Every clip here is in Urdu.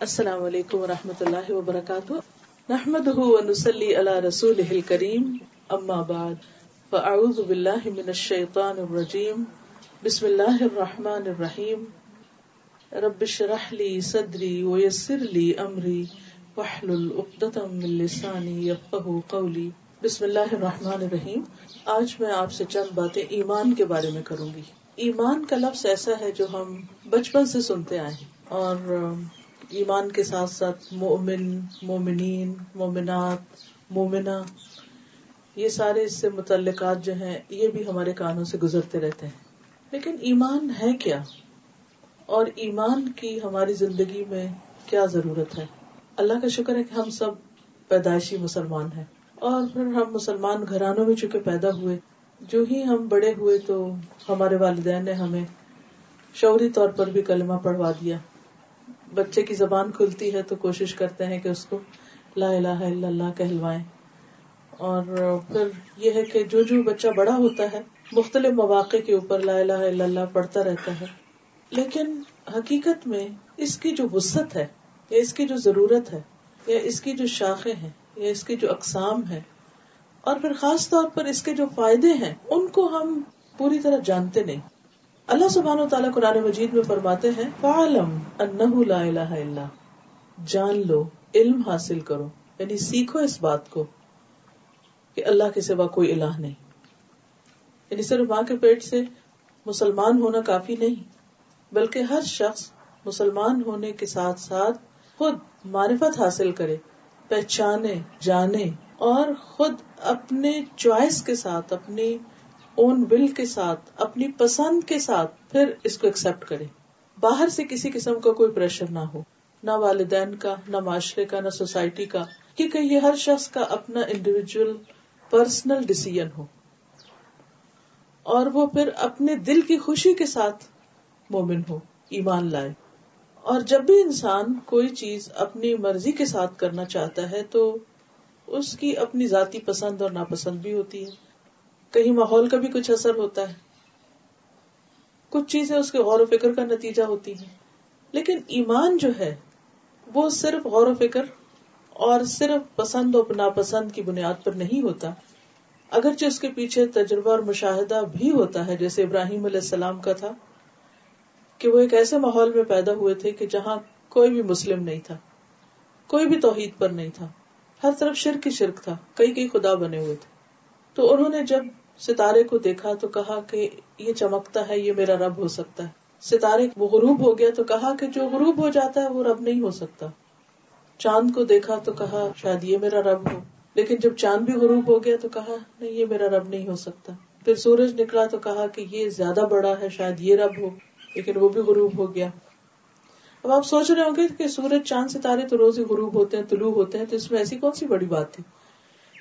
السلام علیکم و رحمۃ اللہ وبرکاتہ۔ نحمد ونسلی علی رسول کریم اما بعد، فاعوذ باللہ من الشیطان الرجیم، بسم اللہ الرحمن الرحیم۔ رب شرح لی صدری ویسر لی امری وحلل اقدتم من لسانی یفقہ قولی۔ بسم اللہ الرحمن الرحیم۔ آج میں آپ سے چند باتیں ایمان کے بارے میں کروں گی۔ ایمان کا لفظ ایسا ہے جو ہم بچپن سے سنتے آئے ہیں اور ایمان کے ساتھ ساتھ مومن، مومنین، مومنات مومنا یہ سارے اس سے متعلقات جو ہیں، یہ بھی ہمارے کانوں سے گزرتے رہتے ہیں۔ لیکن ایمان ہے کیا؟ اور ایمان کی ہماری زندگی میں کیا ضرورت ہے؟ اللہ کا شکر ہے کہ ہم سب پیدائشی مسلمان ہیں۔ اور پھر ہم مسلمان گھرانوں میں چونکہ پیدا ہوئے، جو ہی ہم بڑے ہوئے تو ہمارے والدین نے ہمیں شعوری طور پر بھی کلمہ پڑھوا دیا۔ بچے کی زبان کھلتی ہے تو کوشش کرتے ہیں کہ اس کو لا الہ الا اللہ کہلوائیں۔ اور پھر یہ ہے کہ جو جو بچہ بڑا ہوتا ہے، مختلف مواقع کے اوپر لا الہ الا اللہ پڑھتا رہتا ہے۔ لیکن حقیقت میں اس کی جو وسط ہے، یا اس کی جو ضرورت ہے، یا اس کی جو شاخیں ہیں، یا اس کے جو اقسام ہے اور پھر خاص طور پر اس کے جو فائدے ہیں، ان کو ہم پوری طرح جانتے نہیں۔ اللہ سبحانہ و تعالیٰ قرآن مجید میں فرماتے ہیں، فعلم انہ لا الہ الا جان لو، علم حاصل کرو۔ یعنی سیکھو اس بات کو کہ اللہ کے سوا کوئی الہ نہیں۔ یعنی صرف ماں کے پیٹ سے مسلمان ہونا کافی نہیں، بلکہ ہر شخص مسلمان ہونے کے ساتھ ساتھ خود معرفت حاصل کرے، پہچانے، جانے اور خود اپنے چوائس کے ساتھ، اپنی اون ول کے ساتھ، اپنی پسند کے ساتھ پھر اس کو ایکسپٹ کرے باہر سے کسی قسم کا کوئی پریشر نہ ہو، نہ والدین کا، نہ معاشرے کا، نہ سوسائٹی کا، کیونکہ یہ ہر شخص کا اپنا انڈیویجل پرسنل ڈسیزن ہو۔ اور وہ پھر اپنے دل کی خوشی کے ساتھ مومن ہو، ایمان لائے۔ اور جب بھی انسان کوئی چیز اپنی مرضی کے ساتھ کرنا چاہتا ہے تو اس کی اپنی ذاتی پسند اور ناپسند بھی ہوتی ہے۔ کہیں ماحول کا بھی کچھ اثر ہوتا ہے۔ کچھ چیزیں اس کے غور و فکر کا نتیجہ ہوتی ہیں۔ لیکن ایمان جو ہے، وہ صرف غور و فکر اور صرف پسند اور ناپسند کی بنیاد پر نہیں ہوتا۔ اگرچہ اس کے پیچھے تجربہ اور مشاہدہ بھی ہوتا ہے، جیسے ابراہیم علیہ السلام کا تھا کہ وہ ایک ایسے ماحول میں پیدا ہوئے تھے کہ جہاں کوئی بھی مسلم نہیں تھا، کوئی بھی توحید پر نہیں تھا۔ ہر طرف شرک ہی شرک تھا، کئی کئی خدا بنے ہوئے تھے۔ تو انہوں نے جب ستارے کو دیکھا تو کہا کہ یہ چمکتا ہے، یہ میرا رب ہو سکتا ہے۔ ستارے وہ غروب ہو گیا تو کہا کہ جو غروب ہو جاتا ہے وہ رب نہیں ہو سکتا۔ چاند کو دیکھا تو کہا، شاید یہ میرا رب ہو۔ لیکن جب چاند بھی غروب ہو گیا تو کہا، نہیں، یہ میرا رب نہیں ہو سکتا۔ پھر سورج نکلا تو کہا کہ یہ زیادہ بڑا ہے، شاید یہ رب ہو، لیکن وہ بھی غروب ہو گیا۔ اب آپ سوچ رہے ہوں گے کہ سورج، چاند، ستارے تو روز ہی غروب ہوتے ہیں، طلوع ہوتے ہیں، تو اس میں ایسی کون سی بڑی بات تھی؟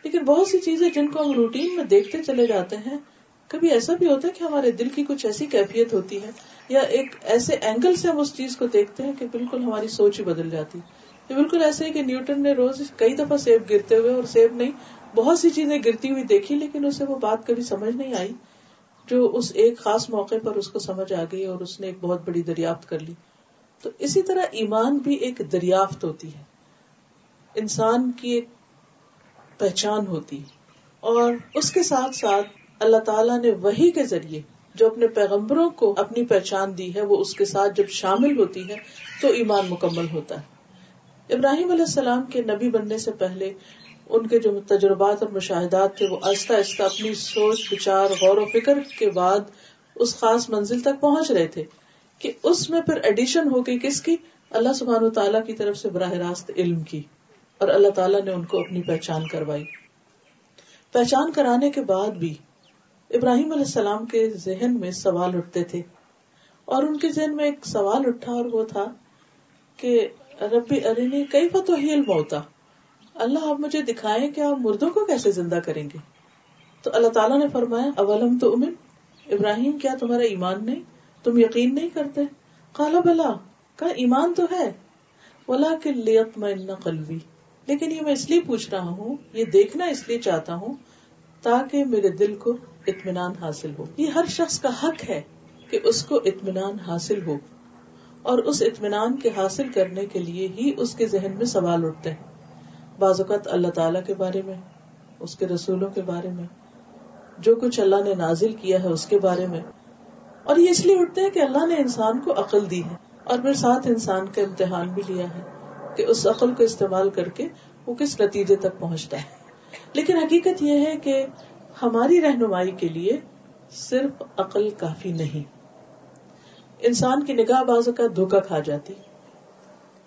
لیکن بہت سی چیزیں جن کو ہم روٹین میں دیکھتے چلے جاتے ہیں، کبھی ایسا بھی ہوتا ہے کہ ہمارے دل کی کچھ ایسی کیفیت ہوتی ہے یا ایک ایسے اینگل سے ہم اس چیز کو دیکھتے ہیں کہ بالکل ہماری سوچ ہی بدل جاتی یہ بالکل ایسے ہے کہ نیوٹن نے روز کئی دفعہ سیب گرتے ہوئے اور سیب نہیں، بہت سی چیزیں گرتی ہوئی دیکھی لیکن اسے وہ بات کبھی سمجھ نہیں آئی جو اس ایک خاص موقع پر اس کو سمجھ آ گئی اور اس نے ایک بہت بڑی دریافت کر لی۔ تو اسی طرح ایمان بھی ایک دریافت ہوتی ہے۔ انسان کی ایک پہچان ہوتی اور اس کے ساتھ ساتھ اللہ تعالیٰ نے وہی کے ذریعے جو اپنے پیغمبروں کو اپنی پہچان دی ہے، وہ اس کے ساتھ جب شامل ہوتی ہے تو ایمان مکمل ہوتا ہے۔ ابراہیم علیہ السلام کے نبی بننے سے پہلے ان کے جو تجربات اور مشاہدات تھے، وہ آہستہ آہستہ اپنی سوچ بچار غور و فکر کے بعد اس خاص منزل تک پہنچ رہے تھے کہ اس میں پھر ایڈیشن ہو گئی کس کی؟ اللہ سبحان و تعالیٰ کی طرف سے براہ راست علم کی۔ اور اللہ تعالیٰ نے ان کو اپنی پہچان کروائی۔ پہچان کرانے کے بعد بھی ابراہیم علیہ السلام کے ذہن میں سوال اٹھتے تھے۔ اور ان کے ذہن میں ایک سوال اٹھا اور وہ تھا کہ ربی ارینی کئی فتو ہی علم ہوتا اللہ آپ مجھے دکھائیں کہ آپ مردوں کو کیسے زندہ کریں گے؟ تو اللہ تعالیٰ نے فرمایا، اولم تو امن ابراہیم، کیا تمہارا ایمان نہیں؟ تم یقین نہیں کرتے؟ کالا بلا، کا ایمان تو ہے ولا کے لیت میں قلبی۔ لیکن یہ میں اس لیے پوچھ رہا ہوں، یہ دیکھنا اس لیے چاہتا ہوں تاکہ میرے دل کو اطمینان حاصل ہو۔ یہ ہر شخص کا حق ہے کہ اس کو اطمینان حاصل ہو اور اس اطمینان کے حاصل کرنے کے لیے ہی اس کے ذہن میں سوال اٹھتے ہیں۔ بعض اوقات اللہ تعالیٰ کے بارے میں، اس کے رسولوں کے بارے میں، جو کچھ اللہ نے نازل کیا ہے اس کے بارے میں۔ اور یہ اس لیے اٹھتے ہیں کہ اللہ نے انسان کو عقل دی ہے اور پھر ساتھ انسان کا امتحان بھی لیا ہے۔ کہ اس عقل کو استعمال کر کے وہ کس نتیجے تک پہنچتا ہے۔ لیکن حقیقت یہ ہے کہ ہماری رہنمائی کے لیے صرف عقل کافی نہیں۔ انسان کی نگاہ بازو کا دھوکا کھا جاتی۔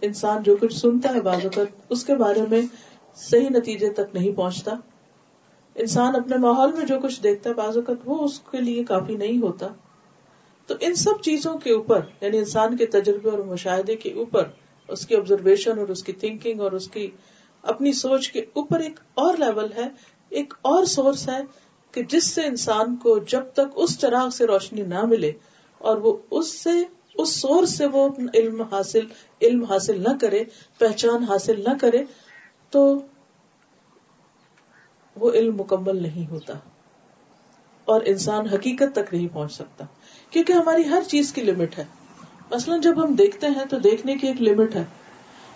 انسان جو کچھ سنتا ہے بازو کا اس کے بارے میں صحیح نتیجے تک نہیں پہنچتا۔ انسان اپنے ماحول میں جو کچھ دیکھتا ہے بعض اوقات وہ اس کے لیے کافی نہیں ہوتا۔ تو ان سب چیزوں کے اوپر یعنی انسان کے تجربے اور مشاہدے کے اوپر اس کی آبزرویشن اور اس کی تھنکنگ اور اس کی اپنی سوچ کے اوپر ایک اور لیول ہے، ایک اور سورس ہے کہ جس سے انسان کو جب تک اس چراغ سے روشنی نہ ملے اور وہ اس سے، اس سورس سے وہ علم حاصل علم حاصل نہ کرے، پہچان حاصل نہ کرے، تو وہ علم مکمل نہیں ہوتا اور انسان حقیقت تک نہیں پہنچ سکتا، کیونکہ ہماری ہر چیز کی لمٹ ہے۔ مثلاً جب ہم دیکھتے ہیں تو دیکھنے کی ایک لمٹ ہے۔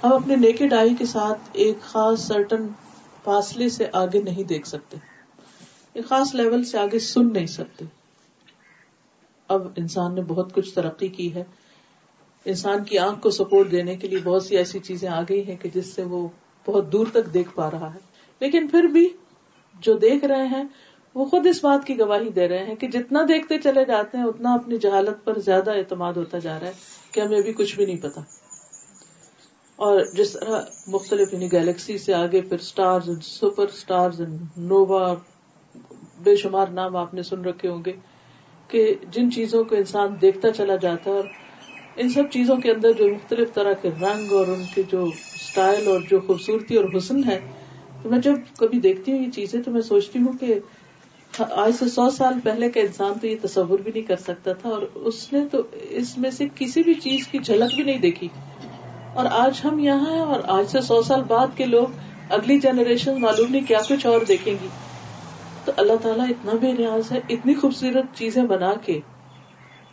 ہم اپنے نیکڈ آئی کے ساتھ ایک خاص سرٹن فاصلے سے آگے نہیں دیکھ سکتے۔ ایک خاص لیول سے آگے سن نہیں سکتے۔ اب انسان نے بہت کچھ ترقی کی ہے۔ انسان کی آنکھ کو سپورٹ دینے کے لیے بہت سی ایسی چیزیں آ گئی ہیں کہ جس سے وہ بہت دور تک دیکھ پا رہا ہے۔ لیکن پھر بھی جو دیکھ رہے ہیں وہ خود اس بات کی گواہی دے رہے ہیں کہ جتنا دیکھتے چلے جاتے ہیں، اتنا اپنی جہالت پر زیادہ اعتماد ہوتا جا رہا ہے کہ ہمیں ابھی کچھ بھی نہیں پتا۔ اور جس طرح مختلف یعنی گیلیکسی سے آگے، پھر اسٹارز سپر اسٹارز نووا بے شمار نام آپ نے سن رکھے ہوں گے کہ جن چیزوں کو انسان دیکھتا چلا جاتا ہے اور ان سب چیزوں کے اندر جو مختلف طرح کے رنگ اور ان کے جو اسٹائل اور جو خوبصورتی اور حسن ہے، تو میں جب کبھی دیکھتی ہوں یہ چیزیں، تو میں سوچتی ہوں کہ آج سے سو سال پہلے کا انسان تو یہ تصور بھی نہیں کر سکتا تھا اور اس نے تو اس میں سے کسی بھی چیز کی جھلک بھی نہیں دیکھی۔ اور آج ہم یہاں ہیں اور آج سے سو سال بعد کے لوگ اگلی جنریشن معلوم نہیں کیا کچھ اور دیکھیں گی۔ تو اللہ تعالیٰ اتنا بے نیاز ہے، اتنی خوبصورت چیزیں بنا کے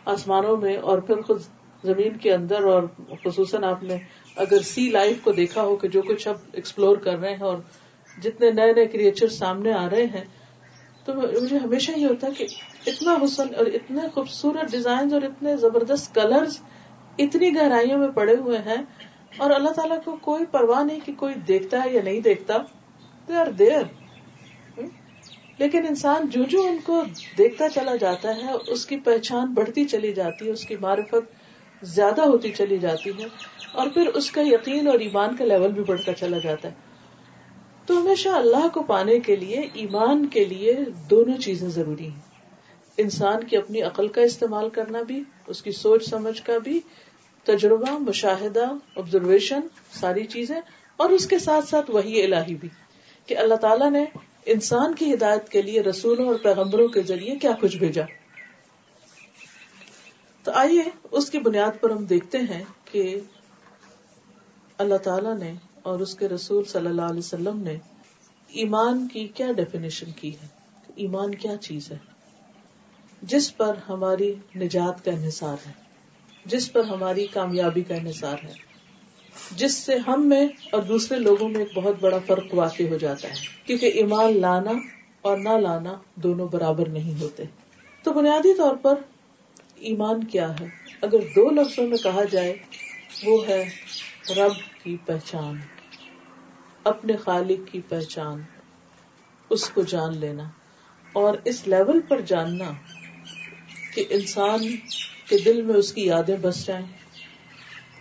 آسمانوں میں اور پھر خود زمین کے اندر اور خصوصاً آپ نے اگر سی لائف کو دیکھا ہو کہ جو کچھ اب ایکسپلور کر رہے ہیں اور جتنے نئے نئے کریچر سامنے آ رہے ہیں تو مجھے ہمیشہ یہ ہوتا ہے کہ اتنا حسن اور اتنے خوبصورت ڈیزائن اور اتنے زبردست کلرز اتنی گہرائیوں میں پڑے ہوئے ہیں اور اللہ تعالیٰ کو کوئی پرواہ نہیں کہ کوئی دیکھتا ہے یا نہیں دیکھتا۔ دے آر دیر لیکن انسان جو جو ان کو دیکھتا چلا جاتا ہے، اس کی پہچان بڑھتی چلی جاتی ہے، اس کی معرفت زیادہ ہوتی چلی جاتی ہے اور پھر اس کا یقین اور ایمان کا لیول بھی بڑھتا چلا جاتا ہے۔ تو ہمیشہ اللہ کو پانے کے لیے، ایمان کے لیے دونوں چیزیں ضروری ہیں۔ انسان کی اپنی عقل کا استعمال کرنا بھی، اس کی سوچ سمجھ کا بھی، تجربہ، مشاہدہ آبزرویشن ساری چیزیں، اور اس کے ساتھ ساتھ وہی الہی بھی، کہ اللہ تعالیٰ نے انسان کی ہدایت کے لیے رسولوں اور پیغمبروں کے ذریعے کیا کچھ بھیجا۔ تو آئیے اس کی بنیاد پر ہم دیکھتے ہیں کہ اللہ تعالیٰ نے اور اس کے رسول صلی اللہ علیہ وسلم نے ایمان کی کیا ڈیفینیشن کی ہے؟ ایمان کیا چیز ہے؟ جس پر ہماری نجات کا انحصار ہے، جس پر ہماری کامیابی کا انحصار ہے، جس سے ہم میں اور دوسرے لوگوں میں ایک بہت بڑا فرق واقع ہو جاتا ہے۔ کیونکہ ایمان لانا اور نہ لانا دونوں برابر نہیں ہوتے۔ تو بنیادی طور پر ایمان کیا ہے؟ اگر دو لفظوں میں کہا جائے، وہ ہے رب کی پہچان، اپنے خالق کی پہچان، اس کو جان لینا اور اس لیول پر جاننا کہ انسان کے دل میں اس کی یادیں بس جائیں۔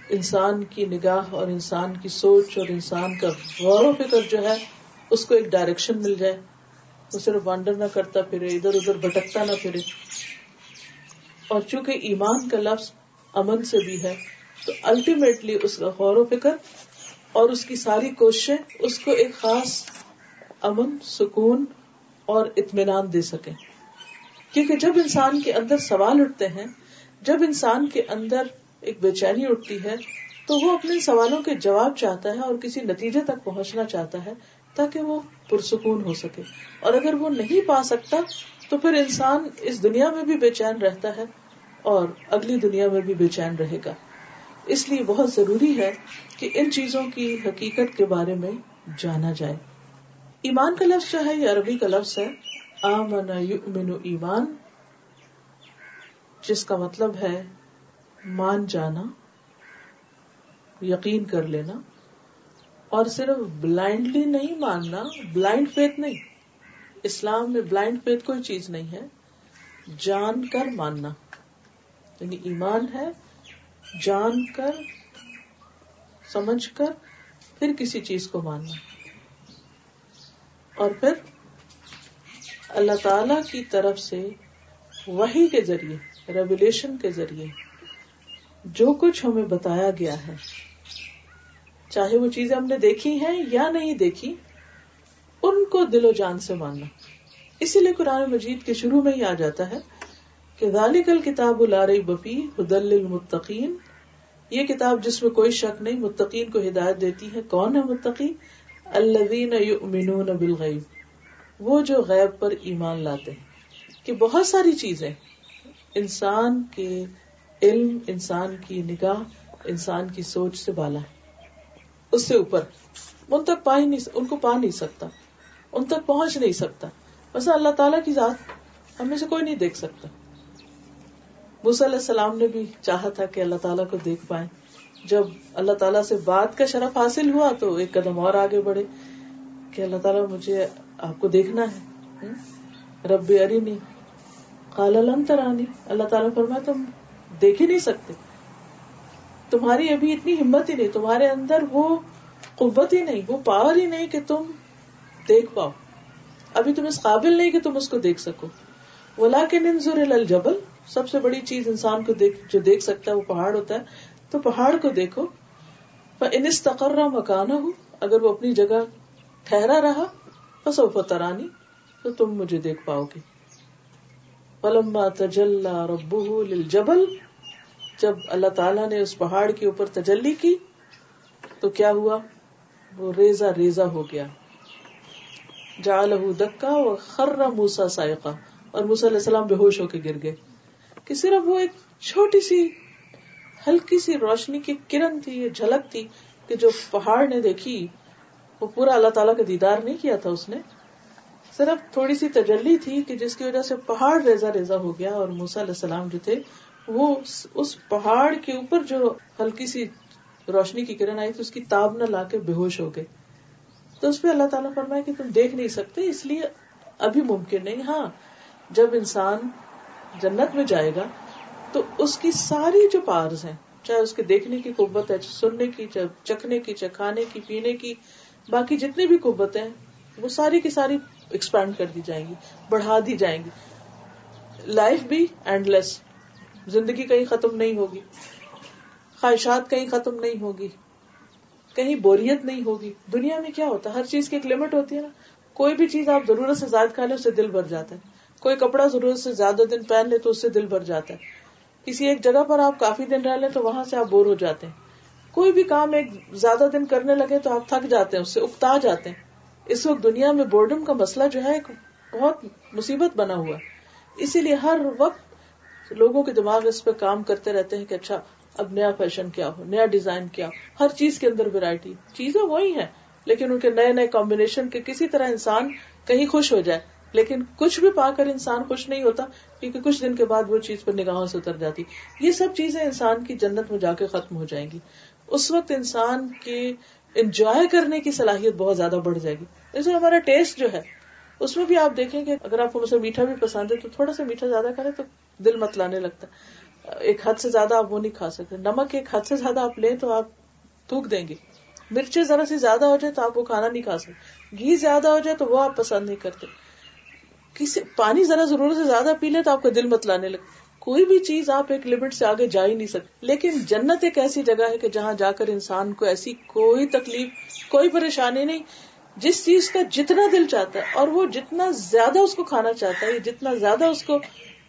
انسان کی نگاہ اور انسان کی سوچ اور انسان کا غور و فکر جو ہے، اس کو ایک ڈائریکشن مل جائے۔ وہ صرف وانڈر نہ کرتا پھرے، ادھر ادھر بھٹکتا نہ پھرے۔ اور چونکہ ایمان کا لفظ امن سے بھی ہے تو الٹیمیٹلی اس کا غور و فکر اور اس کی ساری کوششیں اس کو ایک خاص امن، سکون اور اطمینان دے سکے کیونکہ جب انسان کے اندر سوال اٹھتے ہیں، جب انسان کے اندر ایک بے چینی اٹھتی ہے، تو وہ اپنے سوالوں کے جواب چاہتا ہے اور کسی نتیجے تک پہنچنا چاہتا ہے تاکہ وہ پرسکون ہو سکے۔ اور اگر وہ نہیں پا سکتا، تو پھر انسان اس دنیا میں بھی بے چین رہتا ہے اور اگلی دنیا میں بھی بے چین رہے گا۔ اس لیے بہت ضروری ہے کہ ان چیزوں کی حقیقت کے بارے میں جانا جائے۔ ایمان کا لفظ جو ہے یہ عربی کا لفظ ہے، آمن یؤمن ایمان، جس کا مطلب ہے مان جانا، یقین کر لینا، اور صرف بلائنڈلی نہیں ماننا، بلائنڈ فیتھ نہیں۔ اسلام میں بلائنڈ فیتھ کوئی چیز نہیں ہے، جان کر ماننا۔ یعنی ایمان ہے جان کر، سمجھ کر، پھر کسی چیز کو ماننا۔ اور پھر اللہ تعالی کی طرف سے وہی کے ذریعے ریگولیشن کے ذریعے جو کچھ ہمیں بتایا گیا ہے۔ چاہے وہ چیزیں ہم نے دیکھی ہیں یا نہیں دیکھی، ان کو دل و جان سے ماننا۔ اسی لیے قرآن مجید کے شروع میں ہی آ جاتا ہے کہ ذالک الکتاب الار بفی حدل المتقین یہ کتاب جس میں کوئی شک نہیں، متقین کو ہدایت دیتی ہے۔ کون ہے متقی الذین یؤمنون بالغیب۔ وہ جو غیب پر ایمان لاتے ہیں۔ کہ بہت ساری چیزیں۔ انسان کے علم، انسان کی نگاہ، انسان کی سوچ سے بالا ہے۔ اس سے اوپر۔ ان تک پا ہی نہیں، ان کو پا نہیں سکتا۔ ان تک پہنچ نہیں سکتا۔ بس اللہ تعالیٰ کی ذات ہمیں سے کوئی نہیں دیکھ سکتا۔ علیہ السلام نے بھی چاہا تھا کہ اللہ تعالیٰ کو دیکھ پائے جب اللہ تعالیٰ سے بات کا شرف حاصل ہوا تو ایک قدم اور آگے بڑھے کہ اللہ تعالیٰ مجھے آپ کو دیکھنا ہے۔ رب اری نہیں کال ترانی۔ اللہ تعالیٰ فرمایا، تم دیکھ ہی نہیں سکتے۔ تمہاری ابھی اتنی ہمت ہی نہیں، تمہارے اندر وہ قوت ہی نہیں، وہ پاور ہی نہیں کہ تم دیکھ پاؤ۔ ابھی تم اس قابل نہیں کہ تم اس کو دیکھ سکو۔ ولا کے ننظر الجبل سب سے بڑی چیز انسان کو دیکھ جو دیکھ سکتا ہے، وہ پہاڑ ہوتا ہے۔ تو پہاڑ کو دیکھو۔ انس تقرر ہو اگر وہ اپنی جگہ ٹھہرا رہا بس وہ ترانی، تو تم مجھے دیکھ پاؤ گے۔ پلما تجلا ربو للجبل، جب اللہ تعالیٰ نے اس پہاڑ کے اوپر تجلی کی، تو کیا ہوا؟ وہ ریزا ریزا ہو گیا۔ جا لہو دکا خر موسا سائقہ اور موسا علیہ السلام بے ہوش ہو کے گر گئے۔ کہ صرف وہ ایک چھوٹی سی ہلکی سی روشنی کی کرن تھی، یہ جھلک تھی کہ جو پہاڑ نے دیکھی، وہ پورا اللہ تعالیٰ کا دیدار نہیں کیا تھا اس نے۔ صرف تھوڑی سی تجلی تھی کہ جس کی وجہ سے پہاڑ ریزا ریزا ہو گیا اور موسا علیہ السلام جو تھے، وہ اس پہاڑ کے اوپر جو ہلکی سی روشنی کی کرن آئی تھی، اس کی تاب نہ لا کے بے ہوش ہو گئے۔ تو اس پہ اللہ تعالیٰ فرمایا کہ تم دیکھ نہیں سکتے، اس لیے ابھی ممکن نہیں۔ ہاں جب انسان جنت میں جائے گا، تو اس کی ساری جو پارز ہیں، چاہے اس کے دیکھنے کی قوت ہے سننے کی چکھنے کی چکھانے کی، پینے کی، باقی جتنی بھی قوت ہیں، وہ ساری کی ساری ایکسپینڈ کر دی جائیں گی، بڑھا دی جائیں گی۔ لائف بھی اینڈ لیس زندگی کہیں ختم نہیں ہوگی، خواہشات کہیں ختم نہیں ہوگی، کہیں بوریت نہیں ہوگی۔ دنیا میں کیا ہوتا ہے؟ ہر چیز کی ایک لمٹ ہوتی ہے نا۔ کوئی بھی چیز آپ ضرورت سے زائد کھا لیں، اس سے دل بھر جاتا ہے۔ کوئی کپڑا ضرورت سے زیادہ دن پہن لے تو اس سے دل بھر جاتا ہے۔ کسی ایک جگہ پر آپ کافی دن رہ لیں تو وہاں سے آپ بور ہو جاتے ہیں۔ کوئی بھی کام ایک زیادہ دن کرنے لگے تو آپ تھک جاتے ہیں، اس سے اکتا جاتے ہیں۔ اس وقت دنیا میں بورڈم کا مسئلہ جو ہے ایک بہت مصیبت بنا ہوا ہے۔ اسی لیے ہر وقت لوگوں کے دماغ اس پہ کام کرتے رہتے ہیں کہ اچھا اب نیا فیشن کیا ہو، نیا ڈیزائن کیا ہو۔ ہر چیز کے اندر ویرائٹی چیزیں وہی ہیں، لیکن ان کے نئے نئے کمبینیشن کے کسی طرح انسان کہیں خوش ہو جائے۔ لیکن کچھ بھی پا کر انسان خوش نہیں ہوتا، کیونکہ کچھ دن کے بعد وہ چیز پر نگاہوں سے اتر جاتی۔ یہ سب چیزیں انسان کی جنت میں جا کے ختم ہو جائیں گی۔ اس وقت انسان کی انجوائے کرنے کی صلاحیت بہت زیادہ بڑھ جائے گی۔ جیسے ہمارا ٹیسٹ جو ہے، اس میں بھی آپ دیکھیں کہ اگر آپ کو مجھے میٹھا بھی پسند ہے تو تھوڑا سا میٹھا زیادہ کرے تو دل مت لانے لگتا ایک حد سے زیادہ آپ وہ نہیں کھا سکتے۔ نمک ایک حد سے زیادہ آپ لیں تو آپ تھوک دیں گے۔ مرچیں ذرا سی زیادہ ہو جائے تو آپ وہ کھانا نہیں کھا سکتے۔ گھی زیادہ ہو جائے تو وہ آپ پسند نہیں کرتے۔ کسی پانی ذرا ضرورت سے زیادہ پی لے تو آپ کا دل مت لانے لگے۔ کوئی بھی چیز آپ ایک لمٹ سے آگے جا ہی نہیں سکتے لیکن جنت ایک ایسی جگہ ہے کہ جہاں جا کر انسان کو ایسی کوئی تکلیف، کوئی پریشانی نہیں، جس چیز کا جتنا دل چاہتا ہے اور وہ جتنا زیادہ اس کو کھانا چاہتا ہے جتنا زیادہ اس کو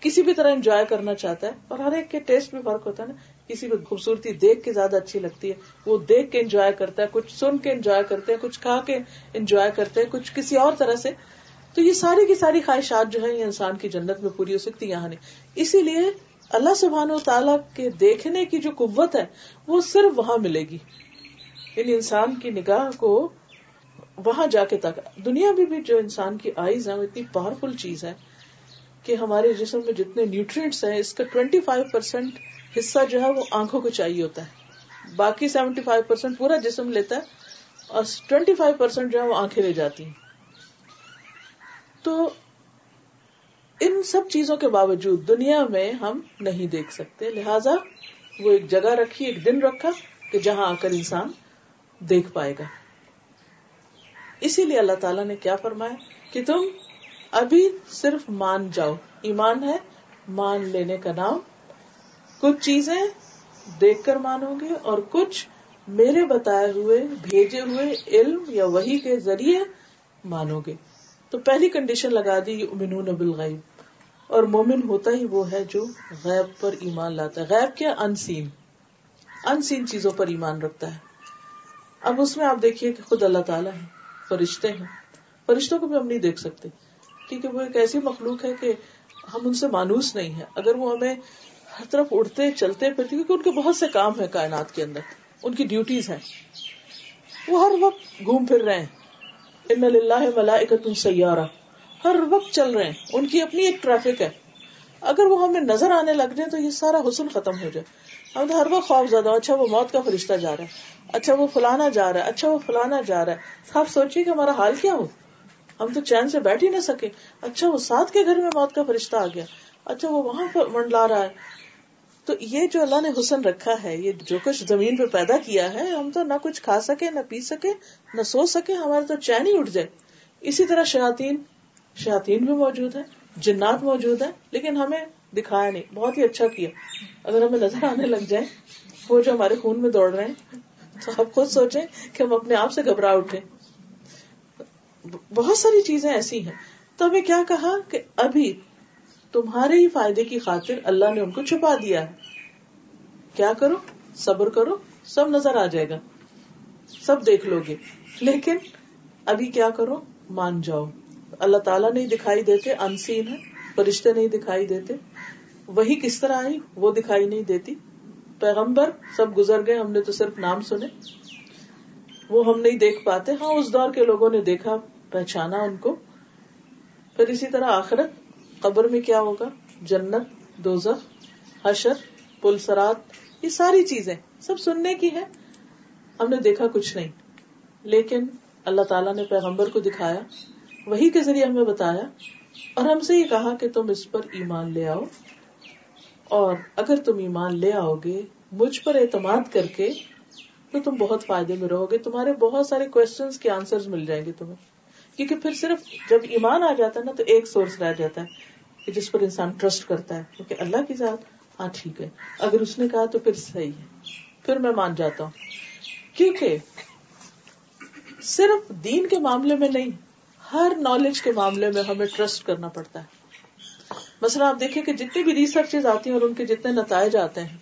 کسی بھی طرح انجوائے کرنا چاہتا ہے۔ اور ہر ایک کے ٹیسٹ میں فرق ہوتا ہے نا۔ کسی کو خوبصورتی دیکھ کے زیادہ اچھی لگتی ہے، وہ دیکھ کے انجوائے کرتا ہے، کچھ سن کے انجوائے کرتے ہیں، کچھ کھا کے انجوائے کرتے ہیں، کچھ کسی اور طرح سے۔ تو یہ ساری کی ساری خواہشات جو ہے یہ انسان کی جنت میں پوری ہو سکتی یہاں نہیں۔ اسی لیے اللہ سبحان و تعالیٰ کے دیکھنے کی جو قوت ہے، وہ صرف وہاں ملے گی۔ ان انسان کی نگاہ کو وہاں جا کے تک۔ دنیا میں بھی جو انسان کی آئیز ہے وہ اتنی پاورفل چیز ہے کہ ہمارے جسم میں جتنے نیوٹرینٹس ہیں، اس کا ٹوینٹی فائیو پرسینٹ حصہ جو ہے، وہ آنکھوں کو چاہیے ہوتا ہے۔ باقی سیونٹی فائیو پرسینٹ پورا جسم لیتا ہے اور ٹوینٹی فائیو پرسینٹ جو ہے، وہ آنکھیں لے جاتی ہیں۔ تو ان سب چیزوں کے باوجود دنیا میں ہم نہیں دیکھ سکتے۔ لہذا وہ ایک جگہ رکھی، ایک دن رکھا کہ جہاں آ کر انسان دیکھ پائے گا۔ اسی لیے اللہ تعالیٰ نے کیا فرمایا کہ تم ابھی صرف مان جاؤ۔ ایمان ہے، مان لینے کا نام۔ کچھ چیزیں دیکھ کر مانو گے اور کچھ میرے بتائے ہوئے، بھیجے ہوئے علم یا وہی کے ذریعے مانو گے۔ تو پہلی کنڈیشن لگا دی امنون بالغیب۔ اور مومن ہوتا ہی وہ ہے جو غیب پر ایمان لاتا ہے۔ غیب کیا؟ انسین انسین چیزوں پر ایمان رکھتا ہے۔ اب اس میں آپ دیکھیے کہ خود اللہ تعالیٰ ہے فرشتے ہیں۔ فرشتوں کو بھی ہم نہیں دیکھ سکتے۔ کیونکہ وہ ایک ایسی مخلوق ہے کہ ہم ان سے مانوس نہیں ہے اگر وہ ہمیں ہر طرف اڑتے، چلتے پھرتے، کیونکہ ان کے بہت سے کام ہے کائنات کے اندر۔ ان کی ڈیوٹیز ہیں۔ وہ ہر وقت گھوم پھر رہے ہیں۔ ان اللہ ملائکۃ سیارہ۔ ہر وقت چل رہے ہیں۔ ان کی اپنی ایک ٹریفک ہے۔ اگر وہ ہمیں نظر آنے لگ جائے تو یہ سارا حسن ختم ہو جائے۔ ہم تو ہر وقت خوف زیادہ اچھا وہ موت کا فرشتہ جا رہا ہے۔ اچھا وہ فلانا جا رہا ہے۔ اچھا وہ فلانا جا رہا ہے۔ آپ سوچیے کہ ہمارا حال کیا ہو۔ ہم تو چین سے بیٹھ ہی نہ سکے۔ اچھا وہ ساتھ کے گھر میں موت کا فرشتہ آ گیا۔ اچھا وہ وہاں منڈلا رہا ہے۔ تو یہ جو اللہ نے حسن رکھا ہے، یہ جو کچھ زمین پہ پیدا کیا ہے، ہم تو نہ کچھ کھا سکے، نہ پی سکے، نہ سو سکے ہمارے تو چین ہی اٹھ جائے۔ اسی طرح شاطین شاطین بھی موجود ہے جنات موجود ہے لیکن ہمیں دکھایا نہیں، بہت ہی اچھا کیا۔ اگر ہمیں نظر آنے لگ جائے، وہ جو ہمارے خون میں دوڑ رہے ہیں، تو آپ خود سوچیں کہ ہم اپنے آپ سے گھبرا اٹھے۔ بہت ساری چیزیں ایسی ہیں۔ تو ہمیں کیا کہا کہ ابھی تمہارے ہی فائدے کی خاطر اللہ نے ان کو چھپا دیا ہے۔ کیا کرو؟ صبر کرو، سب نظر آ جائے گا۔ سب دیکھ لو گے۔ لیکن ابھی کیا کرو؟ مان جاؤ۔ اللہ تعالیٰ نہیں دکھائی دیتے، انسین ہے فرشتے نہیں دکھائی دیتے۔ وہی کس طرح آئی؟ وہ دکھائی نہیں دیتی۔ پیغمبر سب گزر گئے، ہم نے تو صرف نام سنے۔ وہ ہم نہیں دیکھ پاتے۔ ہاں اس دور کے لوگوں نے دیکھا، پہچانا ان کو۔ پھر اسی طرح آخرت۔ قبر میں کیا ہوگا؟ جنت، دوزخ، حشر، پلسرات، یہ ساری چیزیں سب سننے کی ہے ہم نے دیکھا کچھ نہیں۔ لیکن اللہ تعالیٰ نے پیغمبر کو دکھایا، وہی کے ذریعے ہمیں بتایا اور ہم سے یہ کہا کہ تم اس پر ایمان لے آؤ۔ اور اگر تم ایمان لے آؤ گے، مجھ پر اعتماد کر کے، تو تم بہت فائدے میں رہو گے۔ تمہارے بہت سارے کوشچنس کے آنسر مل جائیں گے تمہیں۔ کیونکہ پھر صرف جب ایمان آ جاتا ہے نا، تو ایک سورس رہ جاتا ہے۔ کہ جس پر انسان ٹرسٹ کرتا ہے، کیونکہ اللہ کی ذات ہاں ٹھیک ہے۔ اگر اس نے کہا تو پھر صحیح ہے۔ پھر میں مان جاتا ہوں۔ کیونکہ صرف دین کے معاملے میں نہیں، ہر نالج کے معاملے میں ہمیں ٹرسٹ کرنا پڑتا ہے۔ مثلا آپ دیکھیں کہ جتنی بھی ریسرچ آتی ہیں اور ان کے جتنے نتائج آتے ہیں،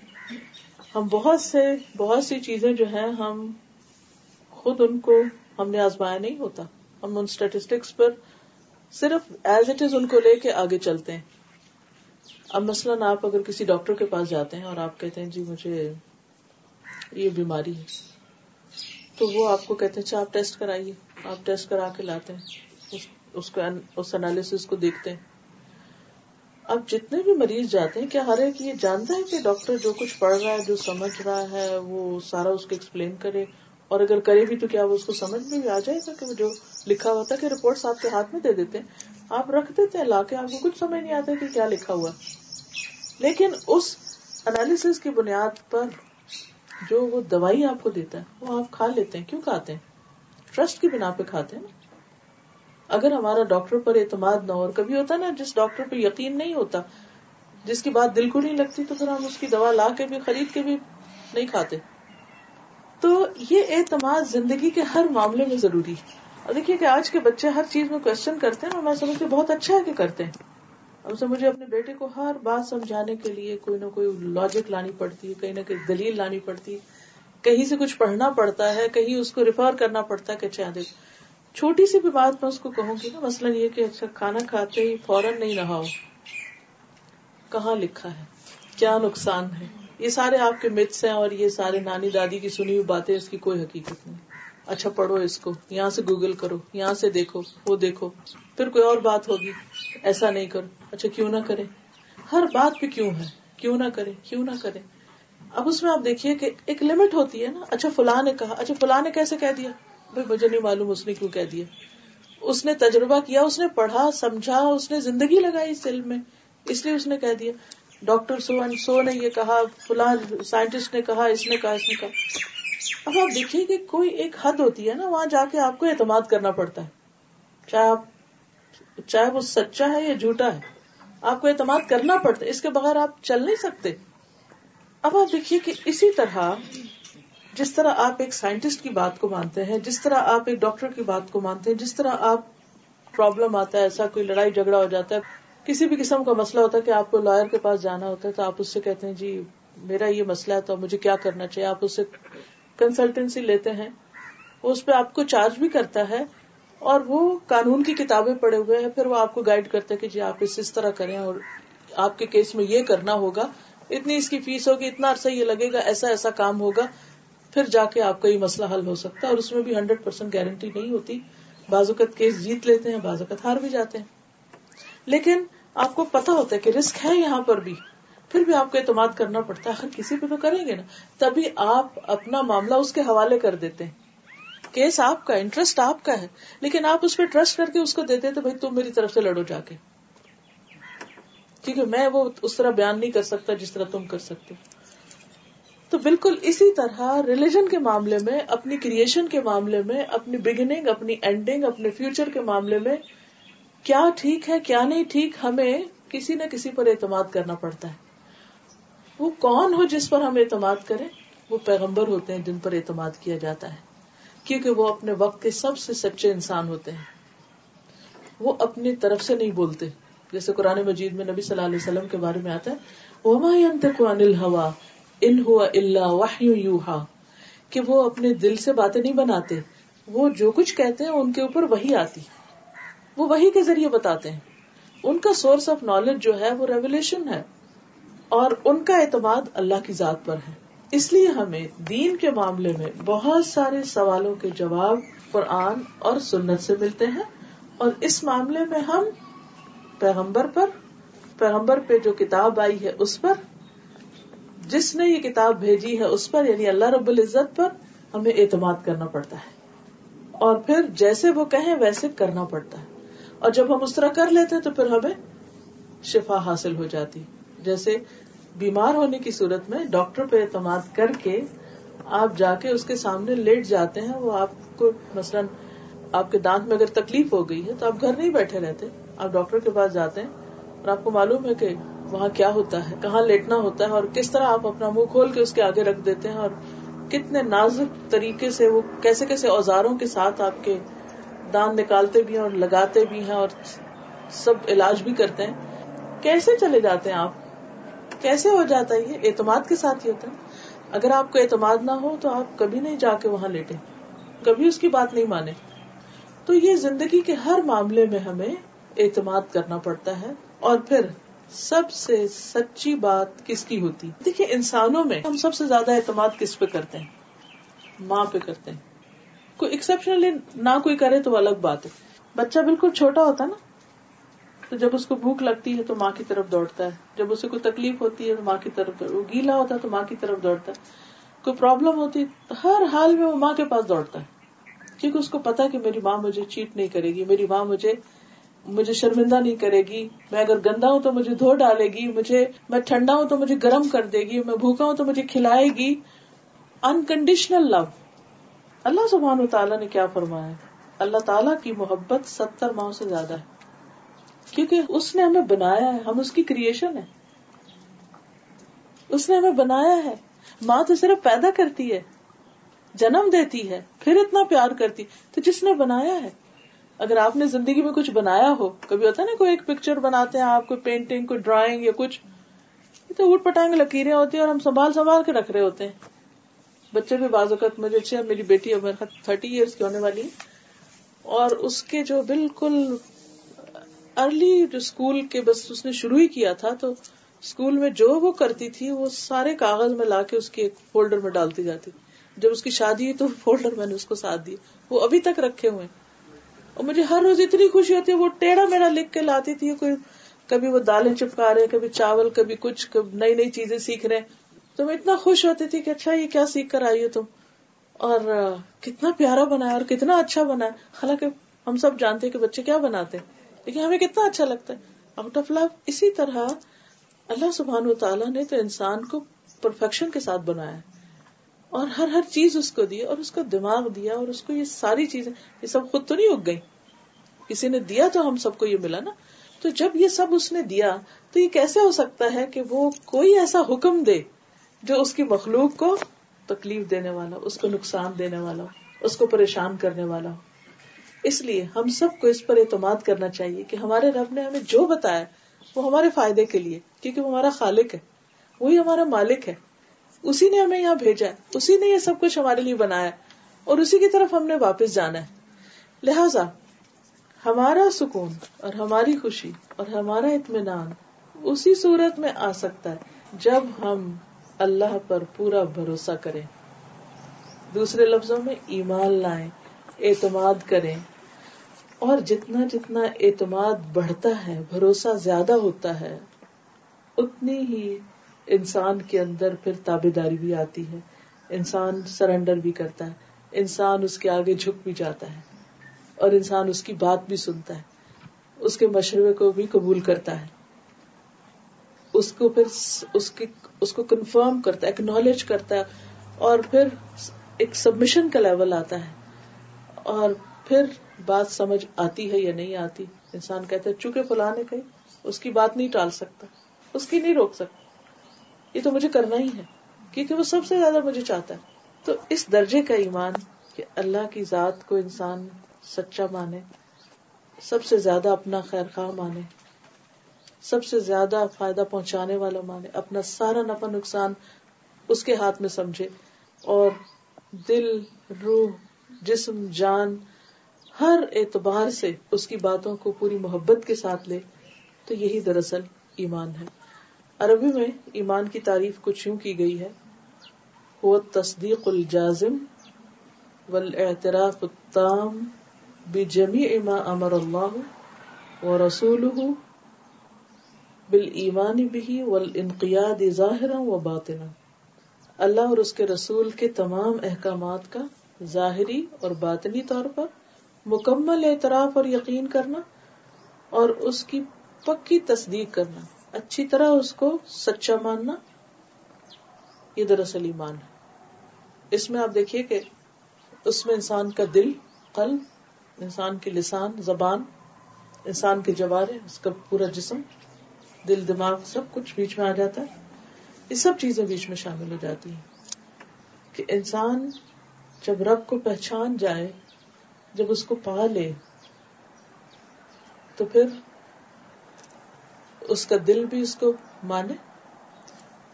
ہم بہت سے، بہت سی چیزیں جو ہیں، ہم خود ان کو، ہم نے آزمایا نہیں ہوتا۔ ہم ان اسٹیٹسٹکس پر صرف ایز اٹ از ان کو لے کے آگے چلتے ہیں۔ اب مثلاً آپ اگر کسی ڈاکٹر کے پاس جاتے ہیں اور آپ کہتے ہیں جی مجھے یہ بیماری ہے۔ تو وہ آپ کو کہتے ہیں اچھا آپ ٹیسٹ کرائیے۔ آپ ٹیسٹ کرا کے لاتے ہیں۔ اس کو اس انالیس کو دیکھتے ہیں۔ اب جتنے بھی مریض جاتے ہیں، کیا ہر ایک یہ جانتا ہے کہ ڈاکٹر جو کچھ پڑھ رہا ہے، جو سمجھ رہا ہے، وہ سارا اس کو ایکسپلین کرے۔ اور اگر کرے بھی تو کیا وہ اس کو سمجھ میں بھی آ جائے گا کہ وہ جو لکھا ہوتا ہے کہ رپورٹس آپ کے ہاتھ میں دے دیتے ہیں۔ آپ رکھ دیتے ہیں، لا کے آپ کو کچھ سمجھ نہیں آتا کہ کیا لکھا ہوا۔ لیکن اس انالیس کی بنیاد پر جو وہ دوائی آپ کو دیتا ہے، وہ آپ کھا لیتے ہیں۔ کیوں کھاتے ہیں؟ ٹرسٹ کی بنا پہ کھاتے ہیں نا۔ اگر ہمارا ڈاکٹر پر اعتماد نہ ہو، اور کبھی ہوتا نا، جس ڈاکٹر پہ یقین نہیں ہوتا، جس کی بات دل کو نہیں لگتی، تو پھر ہم اس کی دوا لا کے بھی، خرید کے بھی نہیں کھاتے۔ تو یہ اعتماد زندگی کے ہر معاملے میں ضروری ہے۔ اور دیکھیے کہ آج کے بچے ہر چیز میں کوشچن کرتے ہیں اور میں سمجھتی بہت اچھا ہے کہ کرتے ہیں۔ اب سے مجھے اپنے بیٹے کو ہر بات سمجھانے کے لیے کوئی نہ کوئی لاجک لانی پڑتی ہے، کہیں نہ کہیں دلیل لانی پڑتی ہے۔ کہیں سے کچھ پڑھنا پڑتا ہے، کہیں اس کو ریفر کرنا پڑتا ہے کہ اچھا دیکھ، چھوٹی سی بھی بات میں اس کو کہوں گی نا، مثلاً یہ کہ اچھا کھانا کھاتے ہی فوراً نہیں رہا ہو کہاں لکھا ہے؟ کیا نقصان ہے؟ یہ سارے آپ کے متس ہیں اور یہ سارے نانی دادی کی سنی ہوئی باتیں، اس کی کوئی حقیقت نہیں۔ اچھا پڑھو اس کو، یہاں سے گوگل کرو، یہاں سے دیکھو، وہ دیکھو۔ پھر کوئی اور بات ہوگی، ایسا نہیں کرو۔ اچھا کیوں نہ کرے؟ ہر بات پہ کیوں ہے؟ کیوں نہ کرے، کیوں نہ کرے؟ اب اس میں آپ دیکھیے کہ ایک لمٹ ہوتی ہے نا۔ اچھا فلاں نے کہا اچھا فلاں نے کیسے کہہ دیا؟ بھائی، مجھے نہیں معلوم اس نے کیوں کہہ دیا۔ اس نے تجربہ کیا، اس نے پڑھا، سمجھا، اس نے زندگی لگائی اس علم میں۔ اس لیے اس نے کہہ دیا۔ ڈاکٹر سو اینڈ سو نے یہ کہا، فلاں سائنٹسٹ نے کہا، اس نے کہا، اس نے کہا۔ اب آپ دیکھیے کہ کوئی ایک حد ہوتی ہے نا، وہاں جا کے آپ کو اعتماد کرنا پڑتا ہے۔ چاہے آپ، چاہے وہ سچا ہے یا جھوٹا ہے، آپ کو اعتماد کرنا پڑتا ہے، اس کے بغیر آپ چل نہیں سکتے۔ اب آپ دیکھیے کہ اسی طرح جس طرح آپ ایک سائنٹسٹ کی بات کو مانتے ہیں، جس طرح آپ ایک ڈاکٹر کی بات کو مانتے ہیں، جس طرح آپ پرابلم آتا ہے، ایسا کوئی لڑائی جھگڑا ہو جاتا ہے، کسی بھی قسم کا مسئلہ ہوتا ہے کہ آپ کو لائر کے پاس جانا ہوتا ہے تو آپ اس سے کہتے ہیں جی میرا یہ مسئلہ ہے تو مجھے کیا کرنا چاہیے؟ آپ اس سے کنسلٹینسی لیتے ہیں، وہ اس پہ آپ کو چارج بھی کرتا ہے اور وہ قانون کی کتابیں پڑھے ہوئے ہیں، پھر وہ آپ کو گائڈ کرتے کہ جی آپ اس اس طرح کریں اور آپ کے کیس میں یہ کرنا ہوگا۔ اتنی اس کی فیس ہوگی، اتنا عرصہ یہ لگے گا، ایسا ایسا کام ہوگا، پھر جا کے آپ کا یہ مسئلہ حل ہو سکتا ہے اور اس میں بھی ہنڈریڈ پرسینٹ گارنٹی نہیں ہوتی۔ بعض اوقات کیس جیت لیتے ہیں، بعض اوقات ہار بھی جاتے ہیں۔ لیکن آپ کو پتا ہوتا ہے کہ رسک ہے یہاں پر بھی۔ پھر بھی آپ کو اعتماد کرنا پڑتا ہے۔ ہر کسی پہ تو کریں گے نا، تبھی آپ اپنا معاملہ اس کے حوالے کر دیتے ہیں۔ کیس آپ کا انٹرسٹ آپ کا ہے۔ لیکن آپ اس پہ ٹرسٹ کر کے اس کو دیتے تو بھائی تم میری طرف سے لڑو جا کے۔ کیونکہ میں وہ اس طرح بیان نہیں کر سکتا جس طرح تم کر سکتے۔ تو بالکل اسی طرح ریلیجن کے معاملے میں، اپنی کریشن کے معاملے میں، اپنی بگننگ اپنی اینڈنگ اپنے فیوچر کے معاملے میں کیا ٹھیک ہے، کیا نہیں ٹھیک، ہمیں کسی نہ کسی پر اعتماد کرنا پڑتا ہے۔ وہ کون ہو جس پر ہم اعتماد کریں؟ وہ پیغمبر ہوتے ہیں جن پر اعتماد کیا جاتا ہے۔ کیونکہ وہ اپنے وقت کے سب سے سچے انسان ہوتے ہیں۔ وہ اپنی طرف سے نہیں بولتے۔ جیسے قرآن مجید میں نبی صلی اللہ علیہ وسلم کے بارے میں آتا ہے ان ہوا اللہ یوہا کہ وہ اپنے دل سے باتیں نہیں بناتے۔ وہ جو کچھ کہتے ہیں، ان کے اوپر وہی آتی۔ وہ وہی کے ذریعے بتاتے ہیں۔ ان کا سورس آف نالج جو ہے، وہ ریولیشن ہے۔ اور ان کا اعتماد اللہ کی ذات پر ہے۔ اس لیے ہمیں دین کے معاملے میں بہت سارے سوالوں کے جواب قرآن اور سنت سے ملتے ہیں۔ اور اس معاملے میں ہم پیغمبر پر، پیغمبر پہ جو کتاب آئی ہے اس پر، جس نے یہ کتاب بھیجی ہے اس پر یعنی اللہ رب العزت پر، ہمیں اعتماد کرنا پڑتا ہے۔ اور پھر جیسے وہ کہیں ویسے کرنا پڑتا ہے۔ اور جب ہم اس طرح کر لیتے تو پھر ہمیں شفا حاصل ہو جاتی۔ جیسے بیمار ہونے کی صورت میں ڈاکٹر پہ اعتماد کر کے آپ جا کے اس کے سامنے لیٹ جاتے ہیں، وہ آپ کو مثلاً آپ کے دانت میں اگر تکلیف ہو گئی ہے تو آپ گھر نہیں بیٹھے رہتے، آپ ڈاکٹر کے پاس جاتے ہیں اور آپ کو معلوم ہے کہ وہاں کیا ہوتا ہے، کہاں لیٹنا ہوتا ہے اور کس طرح آپ اپنا منہ کھول کے اس کے آگے رکھ دیتے ہیں اور کتنے نازک طریقے سے وہ کیسے کیسے اوزاروں کے ساتھ آپ کے دان نکالتے بھی ہیں اور لگاتے بھی ہیں اور سب علاج بھی کرتے ہیں۔ کیسے چلے جاتے ہیں آپ؟ کیسے ہو جاتا ہے؟ یہ اعتماد کے ساتھ ہی ہوتا ہے۔ اگر آپ کو اعتماد نہ ہو تو آپ کبھی نہیں جا کے وہاں لیٹے کبھی اس کی بات نہیں مانے تو یہ زندگی کے ہر معاملے میں ہمیں اعتماد کرنا پڑتا ہے۔ اور پھر سب سے سچی بات کس کی ہوتی؟ دیکھیے، انسانوں میں ہم سب سے زیادہ اعتماد کس پہ کرتے ہیں؟ ماں پہ کرتے ہیں۔ کوئی ایکسپشنلی نہ کوئی کرے تو الگ بات ہے۔ بچہ بالکل چھوٹا ہوتا ہے نا تو جب اس کو بھوک لگتی ہے تو ماں کی طرف دوڑتا ہے۔ جب اسے کوئی تکلیف ہوتی ہے تو ماں کی طرف وہ گیلا ہوتا ہے تو ماں کی طرف دوڑتا ہے۔ کوئی پرابلم ہوتی ہے ہر حال میں وہ ماں کے پاس دوڑتا ہے۔ کیونکہ اس کو پتا کہ میری ماں مجھے چیٹ نہیں کرے گی، میری ماں مجھے مجھے شرمندہ نہیں کرے گی۔ میں اگر گندا ہوں تو مجھے دھو ڈالے گی، مجھے میں ٹھنڈا ہوں تو مجھے گرم کر دے گی، میں بھوکا ہوں تو مجھے کھلائے گی۔ انکنڈیشنل لو اللہ سبحان و تعالیٰ نے کیا فرمایا اللہ تعالیٰ کی محبت ستر ماہ سے زیادہ ہے۔ کیونکہ اس نے ہمیں بنایا ہے، ہم اس کی کریشن ہے اس نے ہمیں بنایا ہے۔ ماں تو صرف پیدا کرتی ہے، جنم دیتی ہے، پھر اتنا پیار کرتی۔ تو جس نے بنایا ہے، اگر آپ نے زندگی میں کچھ بنایا ہو، کبھی ہوتا ہے نا کوئی ایک پکچر بناتے ہیں آپ، کوئی پینٹنگ کوئی ڈرائنگ یا کچھ تو اٹ پٹانگ لکیریں ہوتی ہیں اور ہم سنبھال سنبھال کے رکھ رہے ہوتے ہیں۔ بچے بھی بعض اوقات مجھے اچھا میری بیٹی تھرٹی ایئرس کی ہونے والی اور اس کے جو بالکل ارلی جو اسکول کے بس اس نے شروع ہی کیا تھا، تو اسکول میں جو وہ کرتی تھی، وہ سارے کاغذ میں لا کے اس کی ایک فولڈر میں ڈالتی جاتی۔ جب اس کی شادی ہوئی تو فولڈر میں نے اس کو ساتھ دی وہ ابھی تک رکھے ہوئے اور مجھے ہر روز اتنی خوشی ہوتی ہے، وہ ٹیڑھا میڑا لکھ کے لاتی تھی، کوئی کبھی وہ دالیں چپکا رہے کبھی چاول، کبھی کچھ نئی نئی چیزیں سیکھ رہے تو میں اتنا خوش ہوتی تھی کہ اچھا یہ کیا سیکھ کر آئی ہو تم؟ اور کتنا پیارا بنا ہے اور کتنا اچھا بنا ہے حالانکہ ہم سب جانتے ہیں کہ بچے کیا بناتے ہیں۔ لیکن ہمیں کتنا اچھا لگتا ہے۔ آؤٹ آف لو اسی طرح اللہ سبحان و تعالیٰ نے تو انسان کو پرفیکشن کے ساتھ بنایا۔ اور ہر ہر چیز اس کو دی، اور اس کو دماغ دیا، اور اس کو یہ ساری چیزیں، یہ سب خود تو نہیں اگ گئی کسی نے دیا تو ہم سب کو یہ ملا نا۔ تو جب یہ سب اس نے دیا، تو یہ کیسے ہو سکتا ہے کہ وہ کوئی ایسا حکم دے جو اس کی مخلوق کو تکلیف دینے والا، اس کو نقصان دینے والا، اس کو پریشان کرنے والا ہو؟ اس لیے ہم سب کو اس پر اعتماد کرنا چاہیے کہ ہمارے رب نے ہمیں جو بتایا وہ ہمارے فائدے کے لیے، کیونکہ وہ ہمارا خالق ہے، وہی ہمارا مالک ہے۔ اسی نے ہمیں یہاں بھیجا ہے اسی نے یہ سب کچھ ہمارے لیے بنایا اور اسی کی طرف ہم نے واپس جانا ہے۔ لہذا ہمارا سکون اور ہماری خوشی اور ہمارا اطمینان اسی صورت میں آ سکتا ہے جب ہم اللہ پر پورا بھروسہ کریں۔ دوسرے لفظوں میں ایمان لائیں۔ اعتماد کریں۔ اور جتنا جتنا اعتماد بڑھتا ہے، بھروسہ زیادہ ہوتا ہے، اتنی ہی انسان کے اندر پھر تابے داری بھی آتی ہے۔ انسان سرینڈر بھی کرتا ہے۔ انسان اس کے آگے جھک بھی جاتا ہے۔ اور انسان اس کی بات بھی سنتا ہے۔ اس کے مشورے کو بھی قبول کرتا ہے۔ اس کو پھر اس کی اس کو کنفرم کرتا ہے اکنالج کرتا ہے اور پھر ایک سبمشن کا لیول آتا ہے۔ اور پھر بات سمجھ آتی ہے یا نہیں آتی؟ انسان کہتا ہے، چونکہ فلاں نے کہی، اس کی بات نہیں ٹال سکتا، اس کی نہیں روک سکتا۔ یہ تو مجھے کرنا ہی ہے، کیونکہ وہ سب سے زیادہ مجھے چاہتا ہے۔ تو اس درجے کا ایمان کہ اللہ کی ذات کو انسان سچا مانے، سب سے زیادہ اپنا خیر خواہ مانے، سب سے زیادہ فائدہ پہنچانے والا مانے، اپنا سارا نفع نقصان اس کے ہاتھ میں سمجھے اور دل، روح جسم، جان، ہر اعتبار سے اس کی باتوں کو پوری محبت کے ساتھ لے، تو یہی دراصل ایمان ہے۔ عربی میں ایمان کی تعریف کچھ یوں کی گئی ہے وہ تصدیق الجازم والاعتراف التام بجمیع ما امر اللہ و رسول بال ایمان بھی والانقیاد ظاہرا و اللہ اور اس کے رسول کے تمام احکامات کا ظاہری اور باطنی طور پر مکمل اعتراف اور یقین کرنا اور اس کی پکی تصدیق کرنا۔ اچھی طرح اس کو سچا ماننا یہ دراصل ایمان ہے۔ اس میں آپ دیکھیے کہ اس میں انسان کا دل، قلب، انسان کے لسان، زبان، انسان کے جوارے، اس کا پورا جسم، دل، دماغ، سب کچھ بیچ میں آ جاتا ہے۔ یہ سب چیزیں بیچ میں شامل ہو جاتی ہیں کہ انسان جب رب کو پہچان جائے، جب اس کو پا لے، تو پھر اس کا دل بھی اس کو مانے،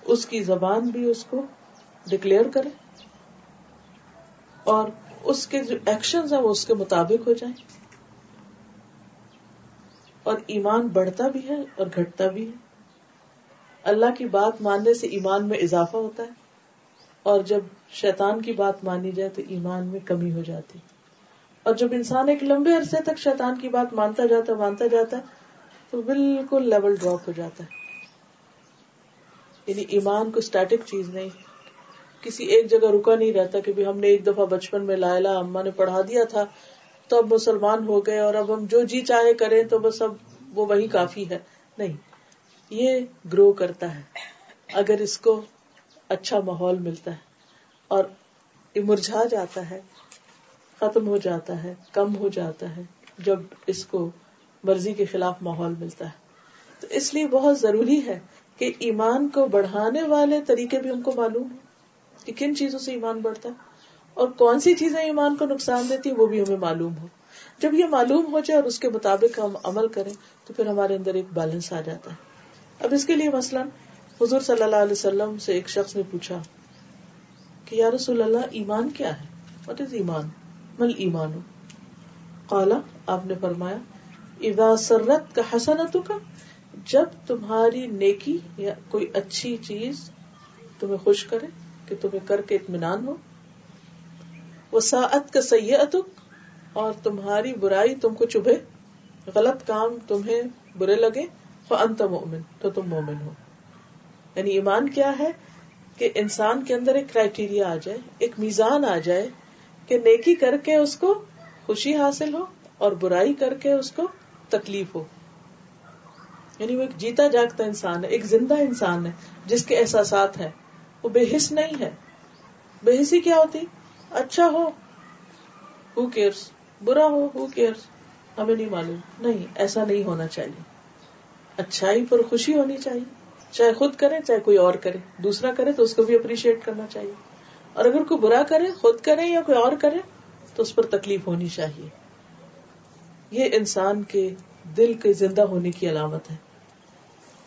اس کی زبان بھی اس کو ڈکلیئر کرے اور اس کے جو ایکشن ہیں وہ اس کے مطابق ہو جائیں۔ اور ایمان بڑھتا بھی ہے اور گھٹتا بھی ہے۔ اللہ کی بات ماننے سے ایمان میں اضافہ ہوتا ہے۔ اور جب شیطان کی بات مانی جائے تو ایمان میں کمی ہو جاتی۔ اور جب انسان ایک لمبے عرصے تک شیطان کی بات مانتا جاتا ہے مانتا جاتا ہے تو بالکل لیول ڈراپ ہو جاتا۔ ہے یعنی ایمان کو اسٹیٹک چیز نہیں۔ کسی ایک جگہ رکا نہیں رہتا کہ ہم نے ایک دفعہ بچپن میں لائلا اما نے پڑھا دیا تھا، تو اب مسلمان ہو گئے اور اب ہم جو جی چاہے کریں تو بس اب وہ وہی کافی ہے۔ نہیں، یہ گرو کرتا ہے۔ اگر اس کو اچھا ماحول ملتا ہے اور مرجھا جاتا ہے، ختم ہو جاتا ہے، کم ہو جاتا ہے جب اس کو مرضی کے خلاف ماحول ملتا ہے۔ تو اس لیے بہت ضروری ہے کہ ایمان کو بڑھانے والے طریقے بھی ہم کو معلوم ہو کہ کن چیزوں سے ایمان بڑھتا ہے اور کون سی چیزیں ایمان کو نقصان دیتی وہ بھی ہمیں معلوم ہو۔ جب یہ معلوم ہو جائے اور اس کے مطابق ہم عمل کریں تو پھر ہمارے اندر ایک بیلنس آ جاتا ہے۔ اب اس کے لیے مثلاً حضور صلی اللہ علیہ وسلم سے ایک شخص نے پوچھا کہ یا رسول اللہ، ایمان کیا ہے؟ وٹ از ایمان؟ مل ایمان کالا آپ نے فرمایا، اذا سرت کا حسنت کا جب تمہاری نیکی یا کوئی اچھی چیز تمہیں خوش کرے، کہ تمہیں کر کے اطمینان ہو وہ ساعت کا سید اور تمہاری برائی تم کو چبھے، غلط کام تمہیں برے لگے وہ انت مومن، تو تم مومن ہو۔ یعنی ایمان کیا ہے کہ انسان کے اندر ایک کرائٹیریا آ جائے، ایک میزان آ جائے کہ نیکی کر کے اس کو خوشی حاصل ہو اور برائی کر کے اس کو تکلیف ہو۔ یعنی وہ ایک جیتا جاگتا انسان ہے، ایک زندہ انسان ہے، جس کے احساسات ہیں، وہ بے حص نہیں ہے۔ بے حصی کیا ہوتی؟ اچھا ہو ہو کیئرس برا ہو ہو کیئرس ہمیں نہیں معلوم۔ نہیں، ایسا نہیں ہونا چاہیے۔ اچھائی پر خوشی ہونی چاہیے۔ چاہے خود کرے، چاہے کوئی اور کرے۔ دوسرا کرے تو اس کو بھی اپریشیٹ کرنا چاہیے۔ اور اگر کوئی برا کرے، خود کرے یا کوئی اور کرے، تو اس پر تکلیف ہونی چاہیے۔ یہ انسان کے دل کے زندہ ہونے کی علامت ہے۔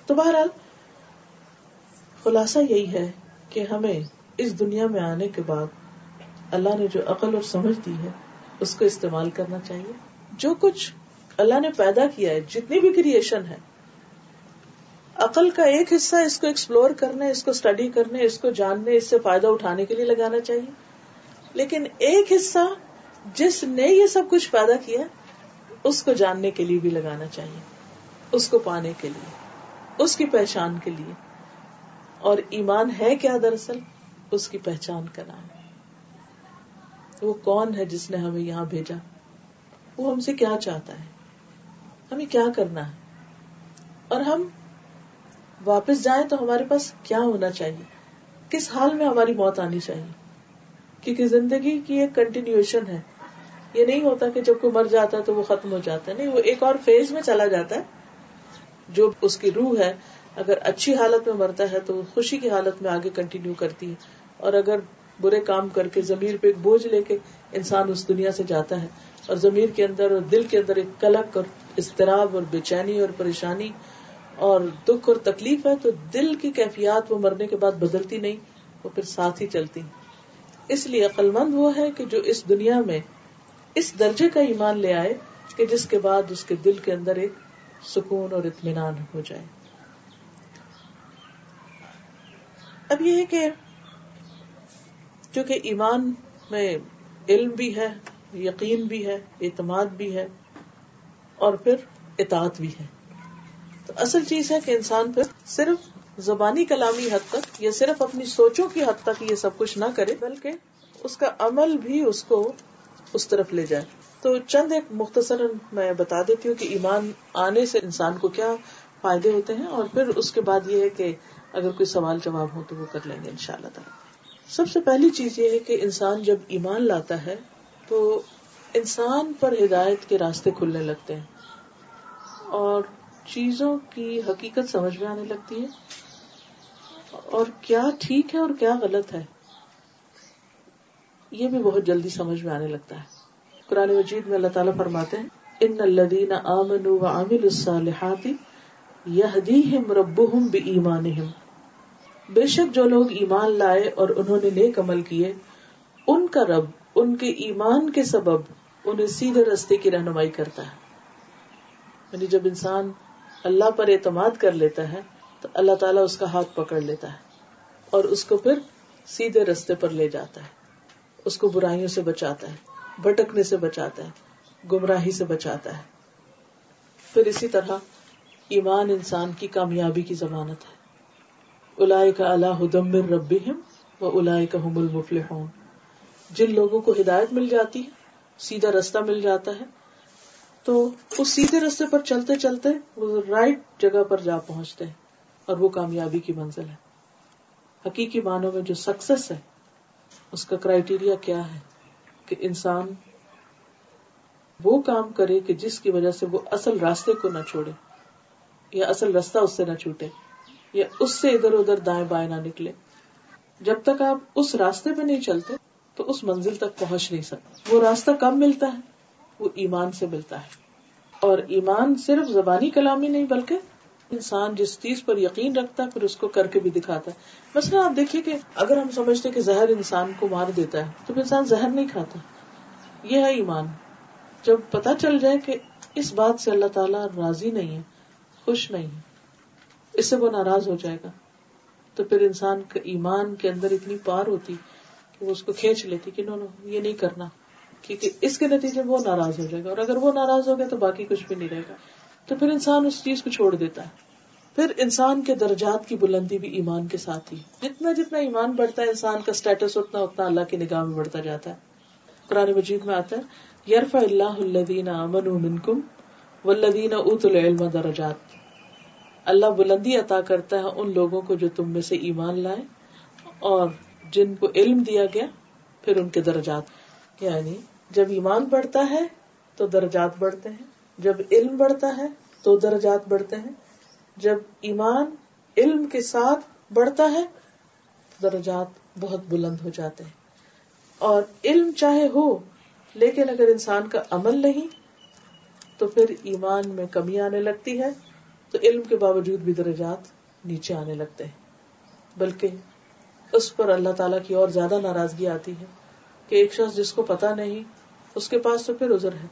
تو بہرحال، خلاصہ یہی ہے کہ ہمیں اس دنیا میں آنے کے بعد اللہ نے جو عقل اور سمجھ دی ہے، اس کو استعمال کرنا چاہیے۔ جو کچھ اللہ نے پیدا کیا ہے، جتنی بھی کریشن ہے عقل کا ایک حصہ اس کو ایکسپلور کرنے، اس کو اسٹڈی کرنے، اس کو جاننے، اس سے فائدہ اٹھانے کے لیے لگانا چاہیے۔ لیکن ایک حصہ جس نے یہ سب کچھ پیدا کیا، اس کو جاننے کے لیے بھی لگانا چاہیے، اس کو پانے کے لیے، اس کی پہچان کے لیے۔ اور ایمان ہے کیا دراصل؟ اس کی پہچان کا نام۔ وہ کون ہے جس نے ہمیں یہاں بھیجا؟ وہ ہم سے کیا چاہتا ہے؟ ہمیں کیا کرنا ہے؟ اور ہم واپس جائیں تو ہمارے پاس کیا ہونا چاہیے؟ کس حال میں ہماری موت آنی چاہیے؟ کیونکہ زندگی کی ایک کنٹینیوشن ہے۔ یہ نہیں ہوتا کہ جب کوئی مر جاتا ہے تو وہ ختم ہو جاتا ہے۔ نہیں، وہ ایک اور فیز میں چلا جاتا ہے۔ جو اس کی روح ہے، اگر اچھی حالت میں مرتا ہے تو خوشی کی حالت میں آگے کنٹینیو کرتی ہے۔ اور اگر برے کام کر کے زمیر پہ ایک بوجھ لے کے انسان اس دنیا سے جاتا ہے اور زمیر کے اندر اور دل کے اندر ایک کلک اور اضطراب اور بے چینی اور پریشانی اور دکھ اور تکلیف ہے تو دل کی کیفیات وہ مرنے کے بعد بدلتی نہیں، وہ پھر ساتھ ہی چلتی۔ اس لیے عقل مند وہ ہے کہ جو اس دنیا میں اس درجے کا ایمان لے آئے کہ جس کے بعد اس کے دل کے اندر ایک سکون اور اطمینان ہو جائے۔ اب یہ ہے کہ چونکہ ایمان میں علم بھی ہے، یقین بھی ہے، اعتماد بھی ہے اور پھر اطاعت بھی ہے۔ تو اصل چیز ہے کہ انسان پھر صرف زبانی کلامی حد تک یا صرف اپنی سوچوں کی حد تک یہ سب کچھ نہ کرے، بلکہ اس کا عمل بھی اس کو اس طرف لے جائے۔ تو چند ایک مختصر میں بتا دیتی ہوں کہ ایمان آنے سے انسان کو کیا فائدے ہوتے ہیں، اور پھر اس کے بعد یہ ہے کہ اگر کوئی سوال جواب ہو تو وہ کر لیں گے ان شاء اللہ تعالیٰ۔ سب سے پہلی چیز یہ ہے کہ انسان جب ایمان لاتا ہے تو انسان پر ہدایت کے راستے کھلنے لگتے ہیں، اور چیزوں کی حقیقت سمجھ میں آنے لگتی ہے؟ اور کیا ٹھیک ہے اور کیا غلط ہے؟ یہ بھی بہت جلدی سمجھ میں آنے لگتا ہے۔ قرآن مجید میں اللہ تعالیٰ فرماتے ہیں، ان الدین امن و عامل الصالحات یہدیہم ربہم بایمانہم۔ بے شک جو لوگ ایمان لائے اور انہوں نے نیک عمل کیے، ان کا رب، ان کے ایمان کے سبب انہیں سیدھے رستے کی رہنمائی کرتا ہے۔ یعنی جب انسان اللہ پر اعتماد کر لیتا ہے، تو اللہ تعالیٰ اس کا ہاتھ پکڑ لیتا ہے اور اس کو پھر سیدھے رستے پر لے جاتا ہے۔ اس کو برائیوں سے بچاتا ہے، بھٹکنے سے بچاتا ہے، گمراہی سے بچاتا ہے۔ پھر اسی طرح ایمان انسان کی کامیابی کی ضمانت ہے۔ الاائے کا اللہ دمر رب و الاائے کا حم المفل جن لوگوں کو ہدایت مل جاتی ہے، سیدھا رستہ مل جاتا ہے تو اس سیدھے رستے پر چلتے چلتے وہ رائٹ جگہ پر جا پہنچتے ہیں اور وہ کامیابی کی منزل ہے۔ حقیقی معنوں میں جو سکسیس ہے، اس کا کرائٹیریا کیا ہے کہ انسان وہ کام کرے کہ جس کی وجہ سے وہ اصل راستے کو نہ چھوڑے یا اصل راستہ اس سے نہ چھوٹے یا اس سے ادھر ادھر دائیں بائیں نہ نکلے۔ جب تک آپ اس راستے پہ نہیں چلتے تو اس منزل تک پہنچ نہیں سکتے۔ وہ راستہ کب ملتا ہے؟ وہ ایمان سے ملتا ہے۔ اور ایمان صرف زبانی کلامی نہیں بلکہ انسان جس چیز پر یقین رکھتا ہے، پھر اس کو کر کے بھی دکھاتا ہے۔ مثلا آپ دیکھیے کہ اگر ہم سمجھتے کہ زہر انسان کو مار دیتا ہے، تو انسان زہر نہیں کھاتا۔ یہ ہے ایمان۔ جب پتا چل جائے کہ اس بات سے اللہ تعالیٰ راضی نہیں ہے، خوش نہیں ہے، اس سے وہ ناراض ہو جائے گا۔ تو پھر انسان کا ایمان کے اندر اتنی پار ہوتی کہ وہ اس کو کھینچ لیتی کہ نو نو، یہ نہیں کرنا۔ کیونکہ اس کے نتیجے میں وہ ناراض ہو جائے گا اور اگر وہ ناراض ہو گیا تو باقی کچھ بھی نہیں رہے گا۔ تو پھر انسان اس چیز کو چھوڑ دیتا ہے۔ پھر انسان کے درجات کی بلندی بھی ایمان کے ساتھ ہی۔ جتنا جتنا ایمان بڑھتا ہے، انسان کا اسٹیٹس اتنا اتنا اللہ کی نگاہ میں بڑھتا جاتا ہے۔ قرآن مجید میں آتا ہے یرف اللہ الدین امن منکم ولدین ات العلم درجات اللہ بلندی عطا کرتا ہے ان لوگوں کو جو تم میں سے ایمان لائے اور جن کو علم دیا گیا، پھر ان کے درجات۔ یعنی جب ایمان بڑھتا ہے تو درجات بڑھتے ہیں، جب علم بڑھتا ہے تو درجات بڑھتے ہیں، جب ایمان علم کے ساتھ بڑھتا ہے تو درجات بہت بلند ہو جاتے ہیں۔ اور علم چاہے ہو، لیکن اگر انسان کا عمل نہیں، تو پھر ایمان میں کمی آنے لگتی ہے، تو علم کے باوجود بھی درجات نیچے آنے لگتے ہیں۔ بلکہ اس پر اللہ تعالیٰ کی اور زیادہ ناراضگی آتی ہے۔ کہ ایک شخص جس کو پتا نہیں، اس کے پاس تو پھر ازر ہے۔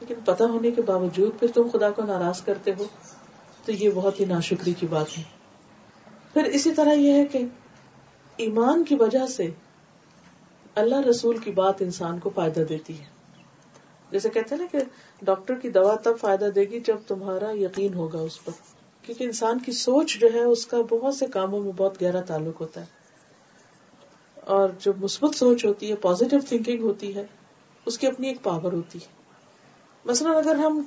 لیکن پتا ہونے کے باوجود پھر تم خدا کو ناراض کرتے ہو، تو یہ بہت ہی ناشکری کی بات ہے۔ پھر اسی طرح یہ ہے کہ ایمان کی وجہ سے اللہ رسول کی بات انسان کو فائدہ دیتی ہے۔ جیسے کہتے ہیں نا کہ ڈاکٹر کی دوا تب فائدہ دے گی جب تمہارا یقین ہوگا اس پر۔ کیونکہ انسان کی سوچ جو ہے، اس کا بہت سے کاموں میں بہت گہرا تعلق ہوتا ہے۔ اور جو مثبت سوچ ہوتی ہے پازیٹو تھنکنگ ہوتی ہے، اس کی اپنی ایک پاور ہوتی ہے۔ مثلاً اگر ہم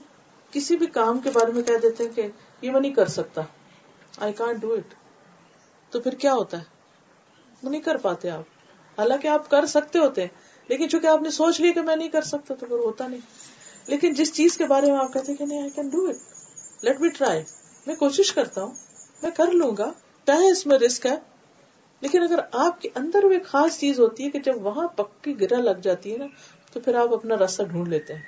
کسی بھی کام کے بارے میں کہہ دیتے ہیں کہ یہ میں نہیں کر سکتا آئی کانٹ ڈو اٹ تو پھر کیا ہوتا ہے؟ وہ نہیں کر پاتے آپ۔ حالانکہ آپ کر سکتے ہوتے ہیں، لیکن چونکہ آپ نے سوچ لیا کہ میں نہیں کر سکتا، تو پھر ہوتا نہیں۔ لیکن جس چیز کے بارے میں آپ کہتے ہیں کہ نہیں I can do it let try میں کوشش کرتا ہوں، میں کر لوں گا چاہے اس میں رسک ہے۔ لیکن اگر آپ کے اندر وہ ایک خاص چیز ہوتی ہے کہ جب وہاں پکی گرا لگ جاتی ہے نا، تو پھر آپ اپنا راستہ ڈھونڈ لیتے ہیں۔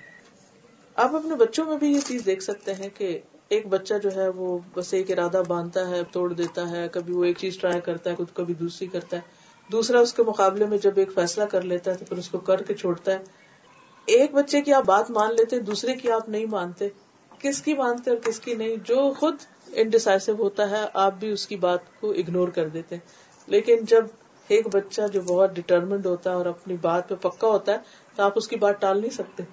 آپ اپنے بچوں میں بھی یہ چیز دیکھ سکتے ہیں کہ ایک بچہ جو ہے وہ بس ایک ارادہ باندھتا ہے، توڑ دیتا ہے، کبھی وہ ایک چیز ٹرائی کرتا ہے کبھی دوسری کرتا ہے۔ دوسرا اس کے مقابلے میں جب ایک فیصلہ کر لیتا ہے تو پھر اس کو کر کے چھوڑتا ہے۔ ایک بچے کی آپ بات مان لیتے، دوسرے کی آپ نہیں مانتے۔ کس کی مانتے اور کس کی نہیں، جو خود انڈیسائسو ہوتا ہے، آپ بھی اس کی بات کو اگنور کر دیتے لیکن جب ایک بچہ جو بہت ڈٹرمنڈ ہوتا ہے اور اپنی بات پہ پکا ہوتا ہے، تو آپ اس کی بات ٹال نہیں سکتے۔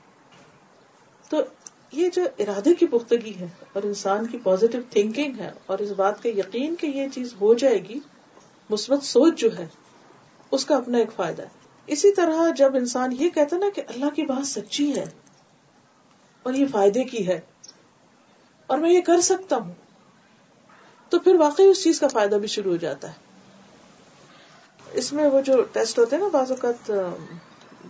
تو یہ جو ارادے کی پختگی ہے اور انسان کی پازیٹو تھنکنگ ہے اور اس بات کا یقین کہ یہ چیز ہو جائے گی، مثبت سوچ جو ہے، اس کا اپنا ایک فائدہ ہے۔ اسی طرح جب انسان یہ کہتا نا کہ اللہ کی بات سچی ہے اور یہ فائدے کی ہے اور میں یہ کر سکتا ہوں، تو پھر واقعی اس چیز کا فائدہ بھی شروع ہو جاتا ہے۔ اس میں وہ جو ٹیسٹ ہوتے ہیں نا، بعض اوقات،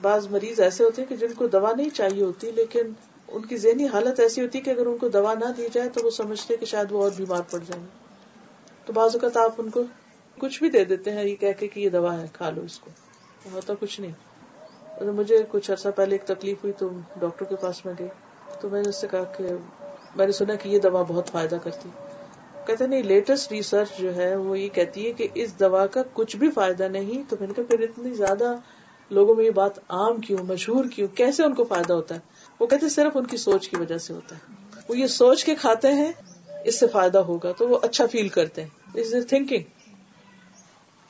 بعض مریض ایسے ہوتے ہیں کہ جن کو دوا نہیں چاہیے ہوتی، لیکن ان کی ذہنی حالت ایسی ہوتی ہے کہ اگر ان کو دوا نہ دی جائے تو وہ سمجھتے کہ شاید وہ اور بیمار پڑ جائیں۔ گے تو بعض اوقات آپ ان کو کچھ بھی دے دیتے ہیں، یہ کہہ کے کہ یہ دوا ہے، کھا لو اس کو۔ ہوتا کچھ نہیں۔ مجھے کچھ عرصہ پہلے ایک تکلیف ہوئی تو ڈاکٹر کے پاس میں گئی۔ تو میں نے اس سے کہا کہ، میں نے سنا کہ یہ دوا بہت فائدہ کرتی۔ کہتے نہیں لیٹسٹ ریسرچ جو ہے وہ یہ کہتی ہے کہ اس دوا کا کچھ بھی فائدہ نہیں تو میں نے کہا، پھر اتنی زیادہ لوگوں میں یہ بات عام کیوں، مشہور کیوں، کیسے ان کو فائدہ ہوتا ہے؟ وہ کہتے صرف ان کی سوچ کی وجہ سے ہوتا ہے۔ وہ یہ سوچ کے کھاتے ہیں، اس سے فائدہ ہوگا تو وہ اچھا فیل کرتے ہیں۔ از تھنکنگ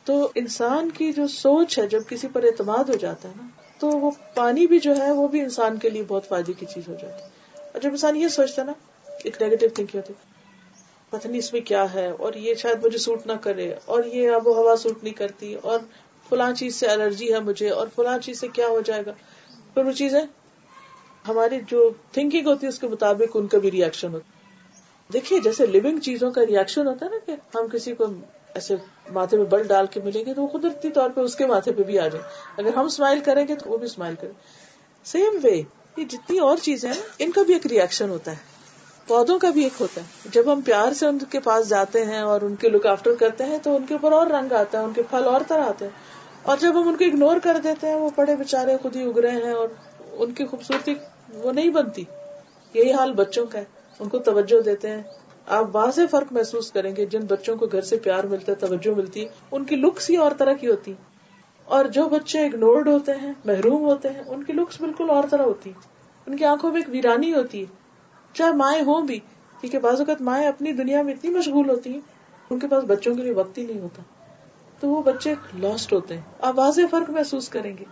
تو انسان کی جو سوچ ہے، جب کسی پر اعتماد ہو جاتا ہے نا، تو وہ پانی بھی جو ہے، وہ بھی انسان کے لیے بہت فائدے کی چیز ہو جاتی ہے۔ اور جب انسان یہ سوچتا ہے نا، ایک نیگیٹو تھنک ہوتی پتہ نہیں اس میں کیا ہے، اور یہ شاید مجھے سوٹ نہ کرے، اور یہ آب و ہوا سوٹ نہیں کرتی، اور فلاں چیز سے الرجی ہے مجھے، اور فلاں چیز سے کیا ہو جائے گا؟ پھر وہ چیزیں، ہماری جو تھنکنگ ہوتی ہے اس کے مطابق ان کا بھی ریئیکشن ہوتا دیکھیے، جیسے لونگ چیزوں کا ریئیکشن ہوتا ہے نا کہ ہم کسی کو ایسے ماتھے میں بل ڈال کے ملیں گے تو وہ قدرتی طور پہ اس کے ماتھے پہ بھی آ جائے اگر ہم اسمائل کریں گے تو وہ بھی اسمائل کریں۔ سیم وے یہ جتنی اور چیزیں ہیں، ان کا بھی ایک ریئیکشن ہوتا ہے۔ پودوں کا بھی ایک ہوتا ہے۔ جب ہم پیار سے ان کے پاس جاتے ہیں اور ان کے لک آفٹر کرتے ہیں، تو ان کے اوپر اور رنگ آتا ہے، ان کے پھل اور طرح آتے ہیں۔ اور جب ہم ان کو اگنور کر دیتے ہیں، وہ پڑے بےچارے خود ہی اگ رہے ہیں اور ان کی خوبصورتی وہ نہیں بنتی۔ یہی حال بچوں کا ہے۔ ان کو توجہ دیتے ہیں۔ آپ واضح فرق محسوس کریں گے۔ جن بچوں کو گھر سے پیار ملتا ہے، توجہ ملتی۔ ان کی لکس ہی اور طرح کی ہوتی۔ اور جو بچے اگنورڈ ہوتے ہیں، محروم ہوتے ہیں، ان کی لکس بالکل اور طرح ہوتی۔ ان کی آنکھوں میں ایک ویرانی ہوتی۔ ہے چاہے مائیں ہوں بھی، کیونکہ بعض اوقات مائیں اپنی دنیا میں اتنی مشغول ہوتی ہیں، ان کے پاس بچوں کے لیے وقت ہی نہیں ہوتا۔ تو وہ بچے لاسٹ ہوتے ہیں آپ واضح فرق محسوس کریں گے۔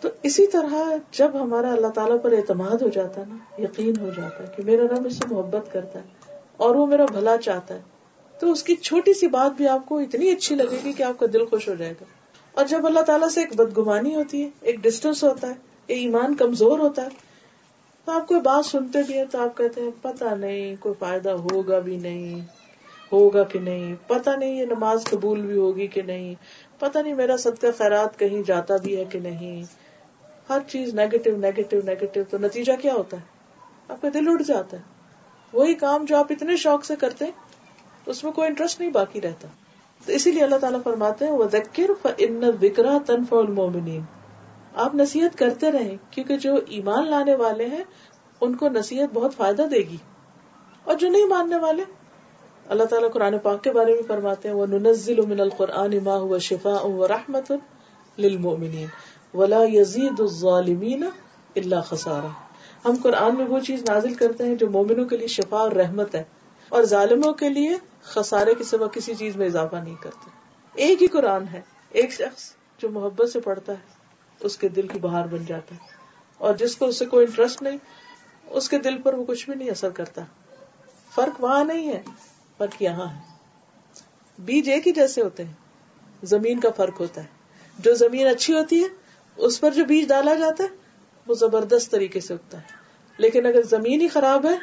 تو اسی طرح جب ہمارا اللہ تعالیٰ پر اعتماد ہو جاتا ہے نا، یقین ہو جاتا ہے کہ میرا رب اس سے محبت کرتا ہے اور وہ میرا بھلا چاہتا ہے، تو اس کی چھوٹی سی بات بھی آپ کو اتنی اچھی لگے گی کہ آپ کا دل خوش ہو جائے گا۔ اور جب اللہ تعالیٰ سے ایک بدگمانی ہوتی ہے، ایک ڈسٹینس ہوتا ہے، ایک ایمان کمزور ہوتا ہے تو آپ کوئی بات سنتے بھی ہیں تو آپ کہتے ہیں پتا نہیں، کوئی فائدہ ہوگا بھی نہیں، ہوگا کہ نہیں پتا نہیں یہ نماز قبول بھی ہوگی کہ نہیں پتا نہیں میرا صدقہ خیرات کہیں جاتا بھی ہے کہ نہیں۔ ہر چیز نیگیٹو نیگیٹو نیگیٹو تو نتیجہ کیا ہوتا ہے؟ آپ کا دل اٹھ جاتا ہے۔ وہی کام جو آپ اتنے شوق سے کرتے اس میں کوئی انٹرسٹ نہیں باقی رہتا۔ تو اسی لیے اللہ تعالیٰ فرماتے ہیں وہ ذکر ان وکرا تنف المومنین آپ نصیحت کرتے رہیں، کیونکہ جو ایمان لانے والے ہیں، ان کو نصیحت بہت فائدہ دے گی۔ اور جو نہیں ماننے والے، اللہ تعالیٰ قرآن پاک کے بارے میں فرماتے ہیں وہ ننزل من القرآن ما هو شفاء و رحمت للمؤمنین ولا يزيد الظالمین الا خسارا۔ ہم قرآن میں وہ چیز نازل کرتے ہیں جو مومنوں کے لیے شفا اور رحمت ہے، اور ظالموں کے لیے خسارے کے سوا کسی چیز میں اضافہ نہیں کرتے۔ ایک ہی قرآن ہے، ایک شخص جو محبت سے پڑھتا ہے۔ اس کے دل کی بہار بن جاتا ہے۔ اور جس کو اس سے کوئی انٹرسٹ نہیں، اس کے دل پر وہ کچھ بھی نہیں اثر کرتا۔ فرق وہاں نہیں ہے، فرق یہاں ہے۔ بیج ایک ہی جیسے ہوتے ہیں، زمین کا فرق ہوتا ہے۔ جو زمین اچھی ہوتی ہے، اس پر جو بیج ڈالا جاتا ہے، وہ زبردست طریقے سے اگتا ہے۔ لیکن اگر زمین ہی خراب ہے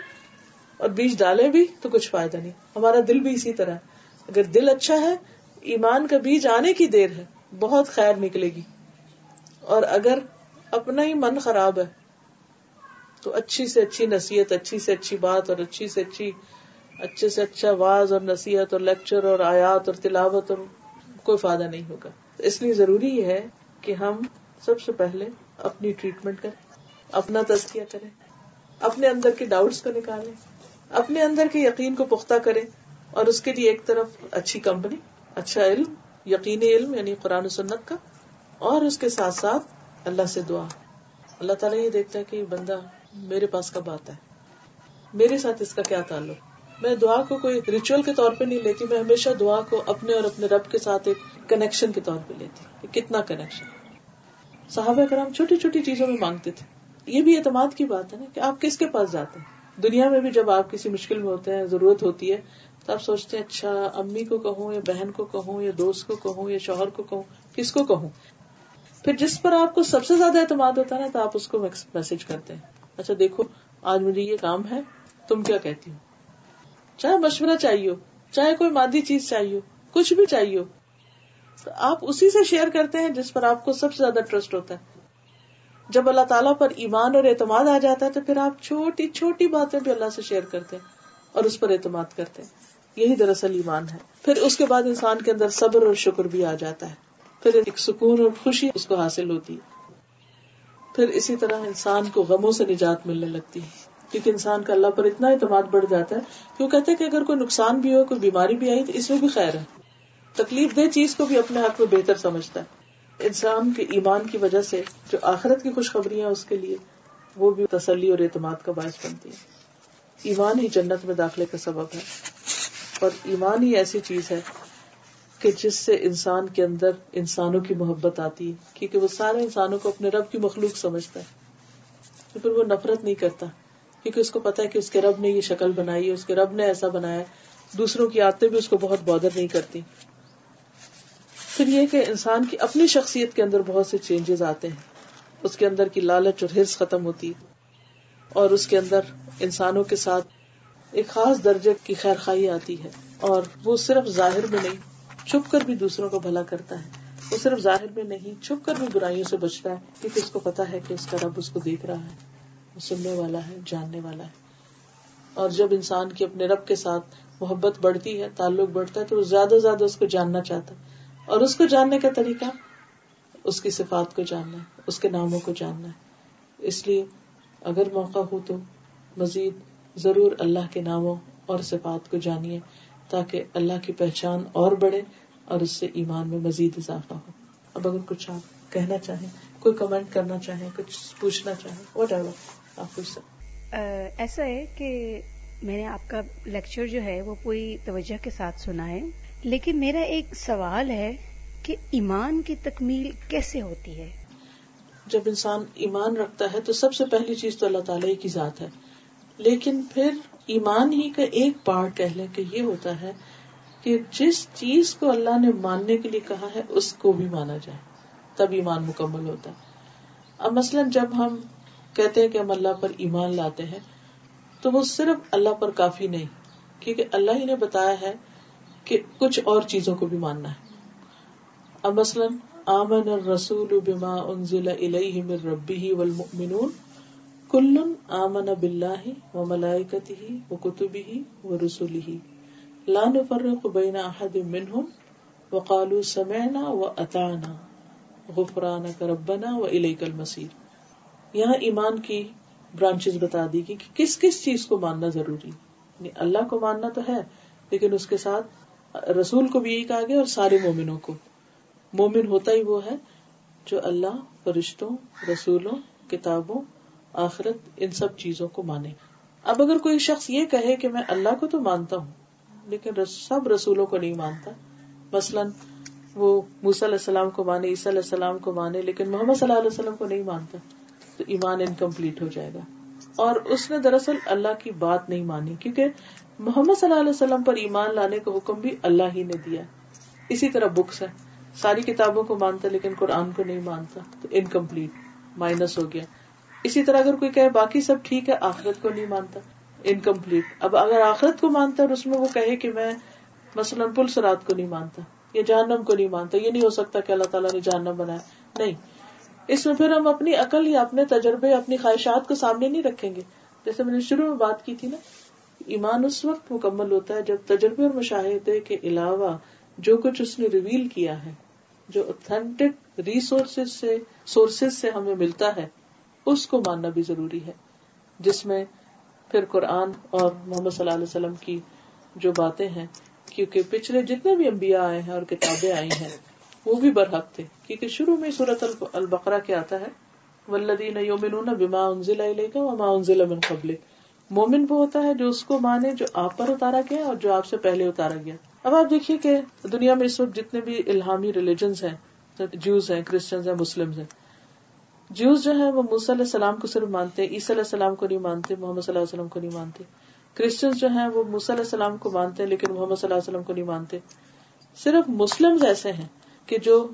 اور بیج ڈالے بھی، تو کچھ فائدہ نہیں۔ ہمارا دل بھی اسی طرح اگر دل اچھا ہے، ایمان کا بیج آنے کی دیر ہے، بہت خیر نکلے گی۔ اور اگر اپنا ہی من خراب ہے، تو اچھی سے اچھی نصیحت، اچھی سے اچھی بات اور اچھی سے اچھی، اچھے سے اچھا واز اور نصیحت اور لیکچر اور آیات اور تلاوت اور کوئی فائدہ نہیں ہوگا۔ اس لیے ضروری ہے کہ ہم سب سے پہلے اپنی ٹریٹمنٹ کریں، اپنا تزکیہ کریں، اپنے اندر کے ڈاؤٹس کو نکالیں، اپنے اندر کے یقین کو پختہ کریں اور اس کے لیے ایک طرف اچھی کمپنی اچھا علم، یقینی علم یعنی قرآن سنت کا اور اس کے ساتھ ساتھ اللہ سے دعا۔ اللہ تعالیٰ یہ دیکھتا ہے کہ بندہ میرے پاس کب آتا ہے؟ میرے ساتھ اس کا کیا تعلق؟ میں دعا کو کوئی ریچول کے طور پہ نہیں لیتی، میں ہمیشہ دعا کو اپنے اور اپنے رب کے ساتھ ایک کنیکشن کے طور پہ لیتی۔ کتنا کنیکشن صحابہ کرام چھوٹی چھوٹی چیزوں میں مانگتے تھے۔ یہ بھی اعتماد کی بات ہے نا کہ آپ کس کے پاس جاتے ہیں؟ دنیا میں بھی جب آپ کسی مشکل میں ہوتے ہیں، ضرورت ہوتی ہے، تو آپ سوچتے ہیں اچھا امی کو کہوں یا بہن کو کہوں یا دوست کو کہوں یا شوہر کو کہوں؟ کس کو کہوں؟ پھر جس پر آپ کو سب سے زیادہ اعتماد ہوتا ہے نا، تو آپ اس کو میسج کرتے ہیں۔ اچھا دیکھو، آج مجھے یہ کام ہے، تم کیا کہتی ہو؟ چاہے مشورہ چاہیے چاہے کوئی مادی چیز چاہیے کچھ بھی چاہیے تو آپ اسی سے شیئر کرتے ہیں جس پر آپ کو سب سے زیادہ ٹرسٹ ہوتا ہے۔ جب اللہ تعالیٰ پر ایمان اور اعتماد آ جاتا ہے، تو پھر آپ چھوٹی چھوٹی باتیں بھی اللہ سے شیئر کرتے ہیں اور اس پر اعتماد کرتے ہیں۔ یہی دراصل ایمان ہے۔ پھر اس کے بعد انسان کے اندر صبر اور شکر بھی آ جاتا ہے۔ پھر ایک سکون اور خوشی اس کو حاصل ہوتی ہے۔ پھر اسی طرح انسان کو غموں سے نجات ملنے لگتی ہے۔ کیونکہ انسان کا اللہ پر اتنا اعتماد بڑھ جاتا ہے کہ وہ کہتے ہیں کہ اگر کوئی نقصان بھی ہو، کوئی بیماری بھی آئی تو اس میں بھی خیر ہے۔ تکلیف دہ چیز کو بھی اپنے حق میں بہتر سمجھتا ہے۔ انسان کے ایمان کی وجہ سے جو آخرت کی خوشخبری ہے اس کے لیے وہ بھی تسلی اور اعتماد کا باعث بنتی ہے ایمان ہی جنت میں داخلے کا سبب ہے۔ اور ایمان ہی ایسی چیز ہے کہ جس سے انسان کے اندر انسانوں کی محبت آتی ہے، کیونکہ وہ سارے انسانوں کو اپنے رب کی مخلوق سمجھتا ہے۔ تو پھر وہ نفرت نہیں کرتا، کیونکہ اس کو پتا ہے کہ اس کے رب نے یہ شکل بنائی ہے، اس کے رب نے ایسا بنایا دوسروں کی آتے بھی اس کو بہت بادر نہیں کرتی۔ پھر یہ کہ انسان کی اپنی شخصیت کے اندر بہت سے چینجز آتے ہیں۔ اس کے اندر کی لالچ اور ہرس ختم ہوتی اور اس کے اندر انسانوں کے ساتھ ایک خاص درجے کی خیر خائی آتی ہے۔ اور وہ صرف ظاہر میں نہیں چھپ کر بھی دوسروں کو بھلا کرتا ہے۔ وہ صرف ظاہر میں نہیں، چھپ کر بھی برائیوں سے بچتا ہے کیونکہ اس کو پتا ہے کہ اس کا رب اس کو دیکھ رہا ہے۔ وہ سننے والا ہے، جاننے والا ہے۔ اور جب انسان کی اپنے رب کے ساتھ محبت بڑھتی ہے، تعلق بڑھتا ہے، تو وہ زیادہ زیادہ اس کو جاننا چاہتا ہے۔ اور اس کو جاننے کا طریقہ، اس کی صفات کو جاننا ہے، اس کے ناموں کو جاننا ہے۔ اس لیے اگر موقع ہو تو مزید ضرور اللہ کے ناموں اور صفات کو جانیے۔ تاکہ اللہ کی پہچان اور بڑھے اور اس سے ایمان میں مزید اضافہ ہو۔ اب اگر کچھ آپ کہنا چاہیں کوئی کمنٹ کرنا چاہیں کچھ پوچھنا چاہیں وٹ ایور آپ پوچھ سکتے ایسا ہے کہ میں نے آپ کا لیکچر جو ہے وہ پوری توجہ کے ساتھ سنا ہے لیکن میرا ایک سوال ہے کہ ایمان کی تکمیل کیسے ہوتی ہے؟ جب انسان ایمان رکھتا ہے تو سب سے پہلی چیز تو اللہ تعالیٰ کی ذات ہے لیکن پھر ایمان ہی کا ایک پارٹ کہہ لیں کہ یہ ہوتا ہے کہ جس چیز کو اللہ نے ماننے کے لیے کہا ہے، اس کو بھی مانا جائے۔ تب ایمان مکمل ہوتا ہے۔ اب مثلاً جب ہم کہتے ہیں کہ ہم اللہ پر ایمان لاتے ہیں، تو وہ صرف اللہ پر کافی نہیں، کیونکہ اللہ ہی نے بتایا ہے کہ کچھ اور چیزوں کو بھی ماننا ہے۔ اب مثلاً، آمن الرسول بما انزل الیہ من ربہ والمؤمنون کل آمن باللہ وملائکتہ وکتبہ ورسلہ لا نفرق بین احد منہم وقالوا سمعنا واطعنا غفرانک ربنا والیک المصیر یہاں ایمان کی برانچز بتا دی گئی کہ کس کس چیز کو ماننا ضروری یعنی اللہ کو ماننا تو ہے، لیکن اس کے ساتھ رسول کو بھی یہی کہا گیا اور سارے مومنوں کو۔ مومن ہوتا ہی وہ ہے جو اللہ، فرشتوں، رسولوں، کتابوں آخرت ان سب چیزوں کو مانے۔ اب اگر کوئی شخص یہ کہے کہ میں اللہ کو تو مانتا ہوں، لیکن سب رسولوں کو نہیں مانتا۔ مثلاً وہ موسی علیہ السلام کو مانے، عیسی علیہ السلام کو مانے، لیکن محمد صلی اللہ علیہ وسلم کو نہیں مانتا، تو ایمان انکمپلیٹ ہو جائے گا۔ اور اس نے دراصل اللہ کی بات نہیں مانی، کیونکہ محمد صلی اللہ علیہ وسلم پر ایمان لانے کا حکم بھی اللہ ہی نے دیا۔ اسی طرح بکس ہے ساری کتابوں کو مانتا، لیکن قرآن کو نہیں مانتا، تو انکمپلیٹ مائنس ہو گیا۔ اسی طرح اگر کوئی کہ باقی سب ٹھیک ہے، آخرت کو نہیں مانتا انکمپلیٹ اب اگر آخرت کو مانتا اور اس میں وہ کہے کہ میں مثلاً پل سرات کو نہیں مانتا یا جہنم کو نہیں مانتا، یہ نہیں ہو سکتا کہ اللہ تعالیٰ نے جہنم بنایا۔ نہیں۔ اس میں پھر ہم اپنی عقل یا اپنے تجربے، اپنی خواہشات کو سامنے نہیں رکھیں گے۔ جیسے میں نے شروع میں بات کی تھی نا، ایمان اس وقت مکمل ہوتا ہے جب تجربے اور مشاہدے کے علاوہ جو کچھ اس نے ریویل کیا ہے، جو اوتھینٹک ریسورسز سے سورسز سے ہمیں ملتا ہے۔ اس کو ماننا بھی ضروری ہے۔ جس میں پھر قرآن اور محمد صلی اللہ علیہ وسلم کی جو باتیں ہیں، کیونکہ پچھلے جتنے بھی انبیاء آئے ہیں اور کتابیں آئی ہیں، وہ بھی برحق تھے۔ کیونکہ شروع میں صورت البقرا کیا آتا ہے ولدین یومنون بما انزل الیک وما انزل من قبلک مومن وہ ہوتا ہے جو اس کو مانے جو آپ پر اتارا گیا اور جو آپ سے پہلے اتارا گیا۔ اب آپ دیکھیے کہ دنیا میں اس وقت جتنے بھی الہامی ریلیجنس ہیں، جوز ہیں کرسچنز ہیں مسلم ہیں جوز جو ہے وہ موسی علیہ السلام کو صرف مانتے، عیسی علیہ السلام کو نہیں مانتے، محمد صلی اللہ علیہ وسلم کو نہیں مانتے۔ کرسچنس جو ہیں وہ موسی علیہ السلام کو مانتے ہیں لیکن محمد صلی اللہ علیہ وسلم کو نہیں مانتے۔ صرف مسلم ایسے ہیں کہ جو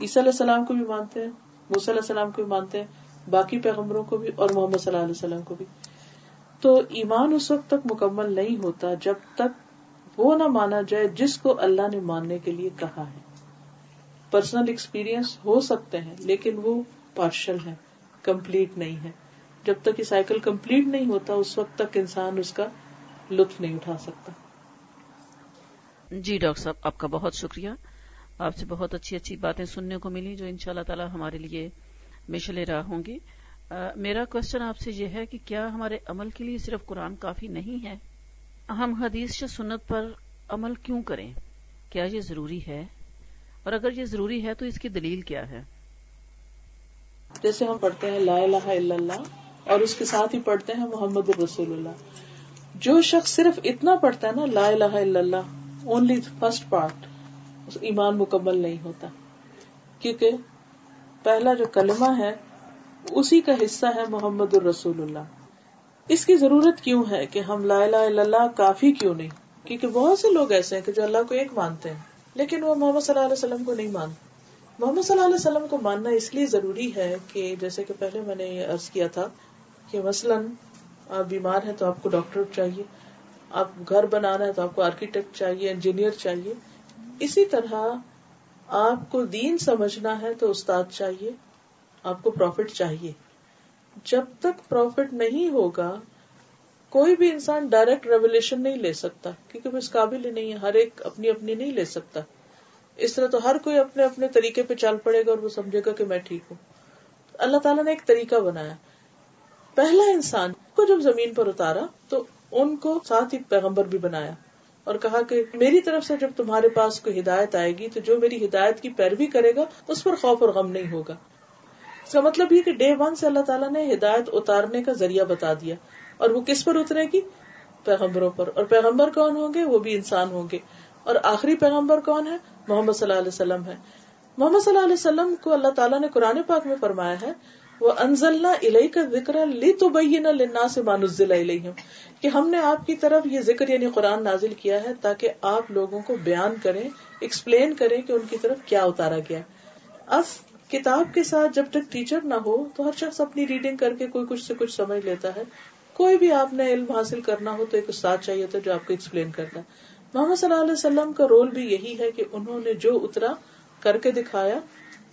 عیسی علیہ السلام کو بھی مانتے ہیں موسی علیہ السلام کو بھی مانتے ہیں باقی پیغمبروں کو بھی اور محمد صلی اللہ علیہ وسلم کو بھی۔ تو ایمان اس وقت تک مکمل نہیں ہوتا جب تک وہ نہ مانا جائے جس کو اللہ نے ماننے کے لیے کہا ہے۔ پرسنل ایکسپیرئنس ہو سکتے ہیں لیکن وہ پارشل ہے کمپلیٹ نہیں ہے. جب تک یہ سائیکل کمپلیٹ نہیں ہوتا، اس وقت تک انسان اس کا لطف نہیں اٹھا سکتا۔ جی ڈاکٹر صاحب، آپ کا بہت شکریہ۔ آپ سے بہت اچھی اچھی باتیں سننے کو ملی، جو ان شاء اللہ تعالی ہمارے لیے مشل راہ ہوں گی۔ میرا کوشچن آپ سے یہ ہے کہ کیا ہمارے عمل کے لیے صرف قرآن کافی نہیں ہے؟ ہم حدیث سے سنت پر عمل کیوں کریں؟ کیا یہ ضروری ہے؟ اور اگر یہ ضروری ہے تو اس کی دلیل کیا ہے؟ جیسے ہم پڑھتے ہیں لا الہ الا اللہ اور اس کے ساتھ ہی پڑھتے ہیں محمد الرسول اللہ۔ جو شخص صرف اتنا پڑھتا ہے نا لا الہ الا اللہ اونلی فرسٹ پارٹ ایمان مکمل نہیں ہوتا۔ کیونکہ پہلا جو کلمہ ہے، اسی کا حصہ ہے محمد الرسول اللہ۔ اس کی ضرورت کیوں ہے کہ ہم لا الہ الا اللہ کافی کیوں نہیں؟ کیونکہ بہت سے لوگ ایسے ہیں کہ جو اللہ کو ایک مانتے ہیں، لیکن وہ محمد صلی اللہ علیہ وسلم کو نہیں مانتے۔ محمد صلی اللہ علیہ وسلم کو ماننا اس لیے ضروری ہے کہ جیسے کہ پہلے میں نے یہ عرض کیا تھا کہ مثلاً آپ بیمار ہیں تو آپ کو ڈاکٹر چاہیے، آپ گھر بنانا ہے تو آپ کو آرکیٹیکٹ چاہیے انجینئر چاہیے۔ اسی طرح آپ کو دین سمجھنا ہے تو استاد چاہیے، آپ کو پروفٹ چاہیے۔ جب تک پروفٹ نہیں ہوگا، کوئی بھی انسان ڈائریکٹ ریولیشن نہیں لے سکتا، کیونکہ وہ اس قابل ہی نہیں ہے، ہر ایک اپنی اپنی نہیں لے سکتا۔ اس طرح تو ہر کوئی اپنے اپنے طریقے پہ چل پڑے گا اور وہ سمجھے گا کہ میں ٹھیک ہوں۔ اللہ تعالیٰ نے ایک طریقہ بنایا۔ پہلا انسان کو جب زمین پر اتارا تو ان کو ساتھ ہی پیغمبر بھی بنایا اور کہا کہ میری طرف سے جب تمہارے پاس کوئی ہدایت آئے گی تو جو میری ہدایت کی پیروی کرے گا اس پر خوف اور غم نہیں ہوگا۔ اس کا مطلب یہ کہ ڈے ون سے اللہ تعالیٰ نے ہدایت اتارنے کا ذریعہ بتا دیا اور وہ کس پر اترے گی؟ پیغمبروں پر۔ اور پیغمبر کون ہوں گے؟ وہ بھی انسان ہوں گے۔ اور آخری پیغمبر کون ہے؟ محمد صلی اللہ علیہ وسلم ہے۔ محمد صلی اللہ علیہ وسلم کو اللہ تعالیٰ نے قرآن پاک میں فرمایا ہے وہ انزلنا الہی کا ذکر لی تو لنا سے مانزل کہ ہم نے آپ کی طرف یہ ذکر یعنی قرآن نازل کیا ہے تاکہ آپ لوگوں کو بیان کریں ایکسپلین کریں کہ ان کی طرف کیا اتارا گیا۔ اب کتاب کے ساتھ جب تک ٹیچر نہ ہو تو ہر شخص اپنی ریڈنگ کر کے کوئی کچھ سے کچھ سمجھ لیتا ہے۔ کوئی بھی آپ نے علم حاصل کرنا ہو تو ایک استاد چاہیے تھا جو آپ کو ایکسپلین کرتا محمد صلی اللہ علیہ وسلم کا رول بھی یہی ہے کہ انہوں نے جو اترا کر کے دکھایا،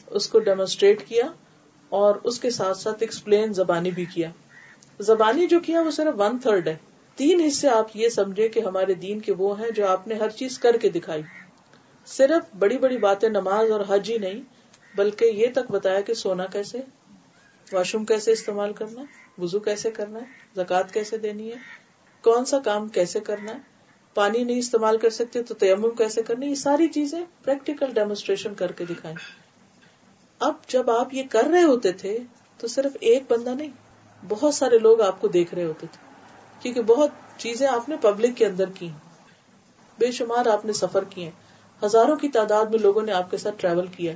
اس کو ڈیمونسٹریٹ کیا اور اس کے ساتھ ساتھ ایکسپلین زبانی بھی کیا۔ زبانی جو کیا وہ صرف ون تھرڈ ہے۔ تین حصے آپ یہ سمجھے کہ ہمارے دین کے وہ ہیں جو آپ نے ہر چیز کر کے دکھائی۔ صرف بڑی بڑی باتیں نماز اور حج ہی نہیں، بلکہ یہ تک بتایا کہ سونا کیسے واش روم کیسے استعمال کرنا ہے وزو کیسے کرنا ہے زکات کیسے دینی ہے، کون سا کام کیسے کرنا ہے۔ پانی نہیں استعمال کر سکتے، تو تیمم کیسے کرنی؟ یہ ساری چیزیں پریکٹیکل ڈیمونسٹریشن کر کے دکھائیں۔ اب جب آپ یہ کر رہے ہوتے تھے، تو صرف ایک بندہ نہیں، بہت سارے لوگ آپ کو دیکھ رہے ہوتے تھے۔ کیونکہ بہت چیزیں آپ نے پبلک کے اندر کی بے شمار آپ نے سفر کیے ہزاروں کی تعداد میں لوگوں نے آپ کے ساتھ ٹریول کیا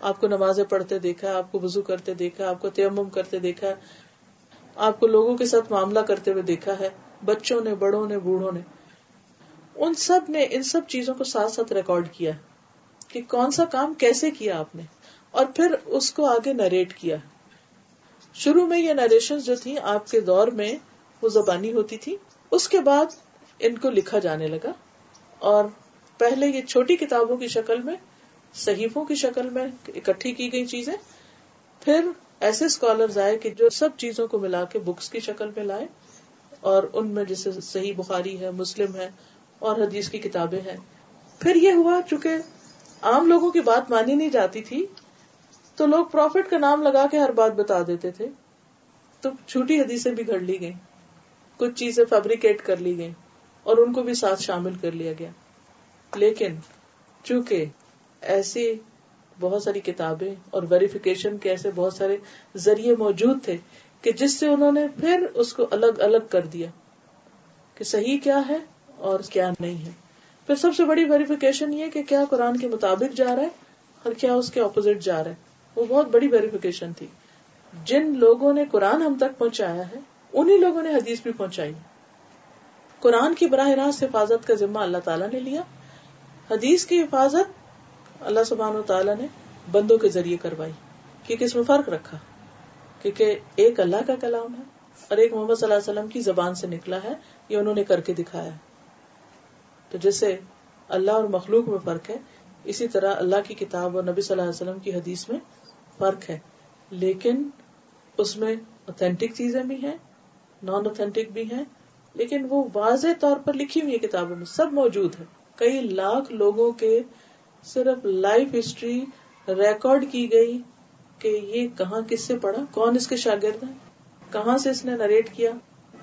آپ کو نمازیں پڑھتے دیکھا آپ کو وزو کرتے دیکھا آپ کو تیمم کرتے دیکھا آپ کو لوگوں کے ساتھ معاملہ کرتے ہوئے دیکھا ہے۔ بچوں نے، بڑوں نے، بوڑھوں نے۔ ان سب نے ان سب چیزوں کو ساتھ ساتھ ریکارڈ کیا کہ کون سا کام کیسے کیا آپ نے۔ اور پھر اس کو آگے نریٹ کیا شروع میں یہ نریشن جو تھی آپ کے دور میں وہ زبانی ہوتی تھی اس کے بعد ان کو لکھا جانے لگا۔ اور پہلے یہ چھوٹی کتابوں کی شکل میں، صحیفوں کی شکل میں اکٹھی کی گئی چیزیں۔ پھر ایسے اسکالر آئے کہ جو سب چیزوں کو ملا کے بکس کی شکل میں لائے۔ اور ان میں جیسے صحیح بخاری ہے، مسلم ہے اور حدیث کی کتابیں ہیں۔ پھر یہ ہوا، چونکہ عام لوگوں کی بات مانی نہیں جاتی تھی، تو لوگ پروفٹ کا نام لگا کے ہر بات بتا دیتے تھے۔ تو چھوٹی حدیثیں بھی گھڑ لی گئی کچھ چیزیں فیبریکیٹ کر لی گئی اور ان کو بھی ساتھ شامل کر لیا گیا۔ لیکن چونکہ ایسی بہت ساری کتابیں اور ویریفیکیشن کے ایسے بہت سارے ذریعے موجود تھے کہ جس سے انہوں نے پھر اس کو الگ الگ کر دیا کہ صحیح کیا ہے اور کیا نہیں ہے۔ پھر سب سے بڑی ویریفیکیشن یہ کہ کیا قرآن کے مطابق جا رہا ہے اور کیا اس کے اپوزٹ جا رہا ہے۔ وہ بہت بڑی ویریفیکیشن تھی۔ جن لوگوں نے قرآن ہم تک پہنچایا ہے انہیں لوگوں نے حدیث بھی پہنچائی۔ قرآن کی براہ راست حفاظت کا ذمہ اللہ تعالیٰ نے لیا۔ حدیث کی حفاظت اللہ سبحان و تعالیٰ نے بندوں کے ذریعے کروائی کیونکہ اس میں فرق رکھا۔ کیونکہ ایک اللہ کا کلام ہے اور ایک محمد صلی اللہ علیہ وسلم کی زبان سے نکلا ہے، یہ انہوں نے کر کے دکھایا تو جیسے اللہ اور مخلوق میں فرق ہے، اسی طرح اللہ کی کتاب اور نبی صلی اللہ علیہ وسلم کی حدیث میں فرق ہے۔ لیکن اس میں اوتھینٹک چیزیں بھی ہیں نان اوتھینٹک بھی ہیں، لیکن وہ واضح طور پر لکھی ہوئی کتابوں میں، سب موجود ہے کئی لاکھ لوگوں کے صرف لائف ہسٹری ریکارڈ کی گئی کہ یہ کہاں کس سے پڑھا؟ کون اس کے شاگرد ہیں؟ کہاں سے اس نے نریٹ کیا؟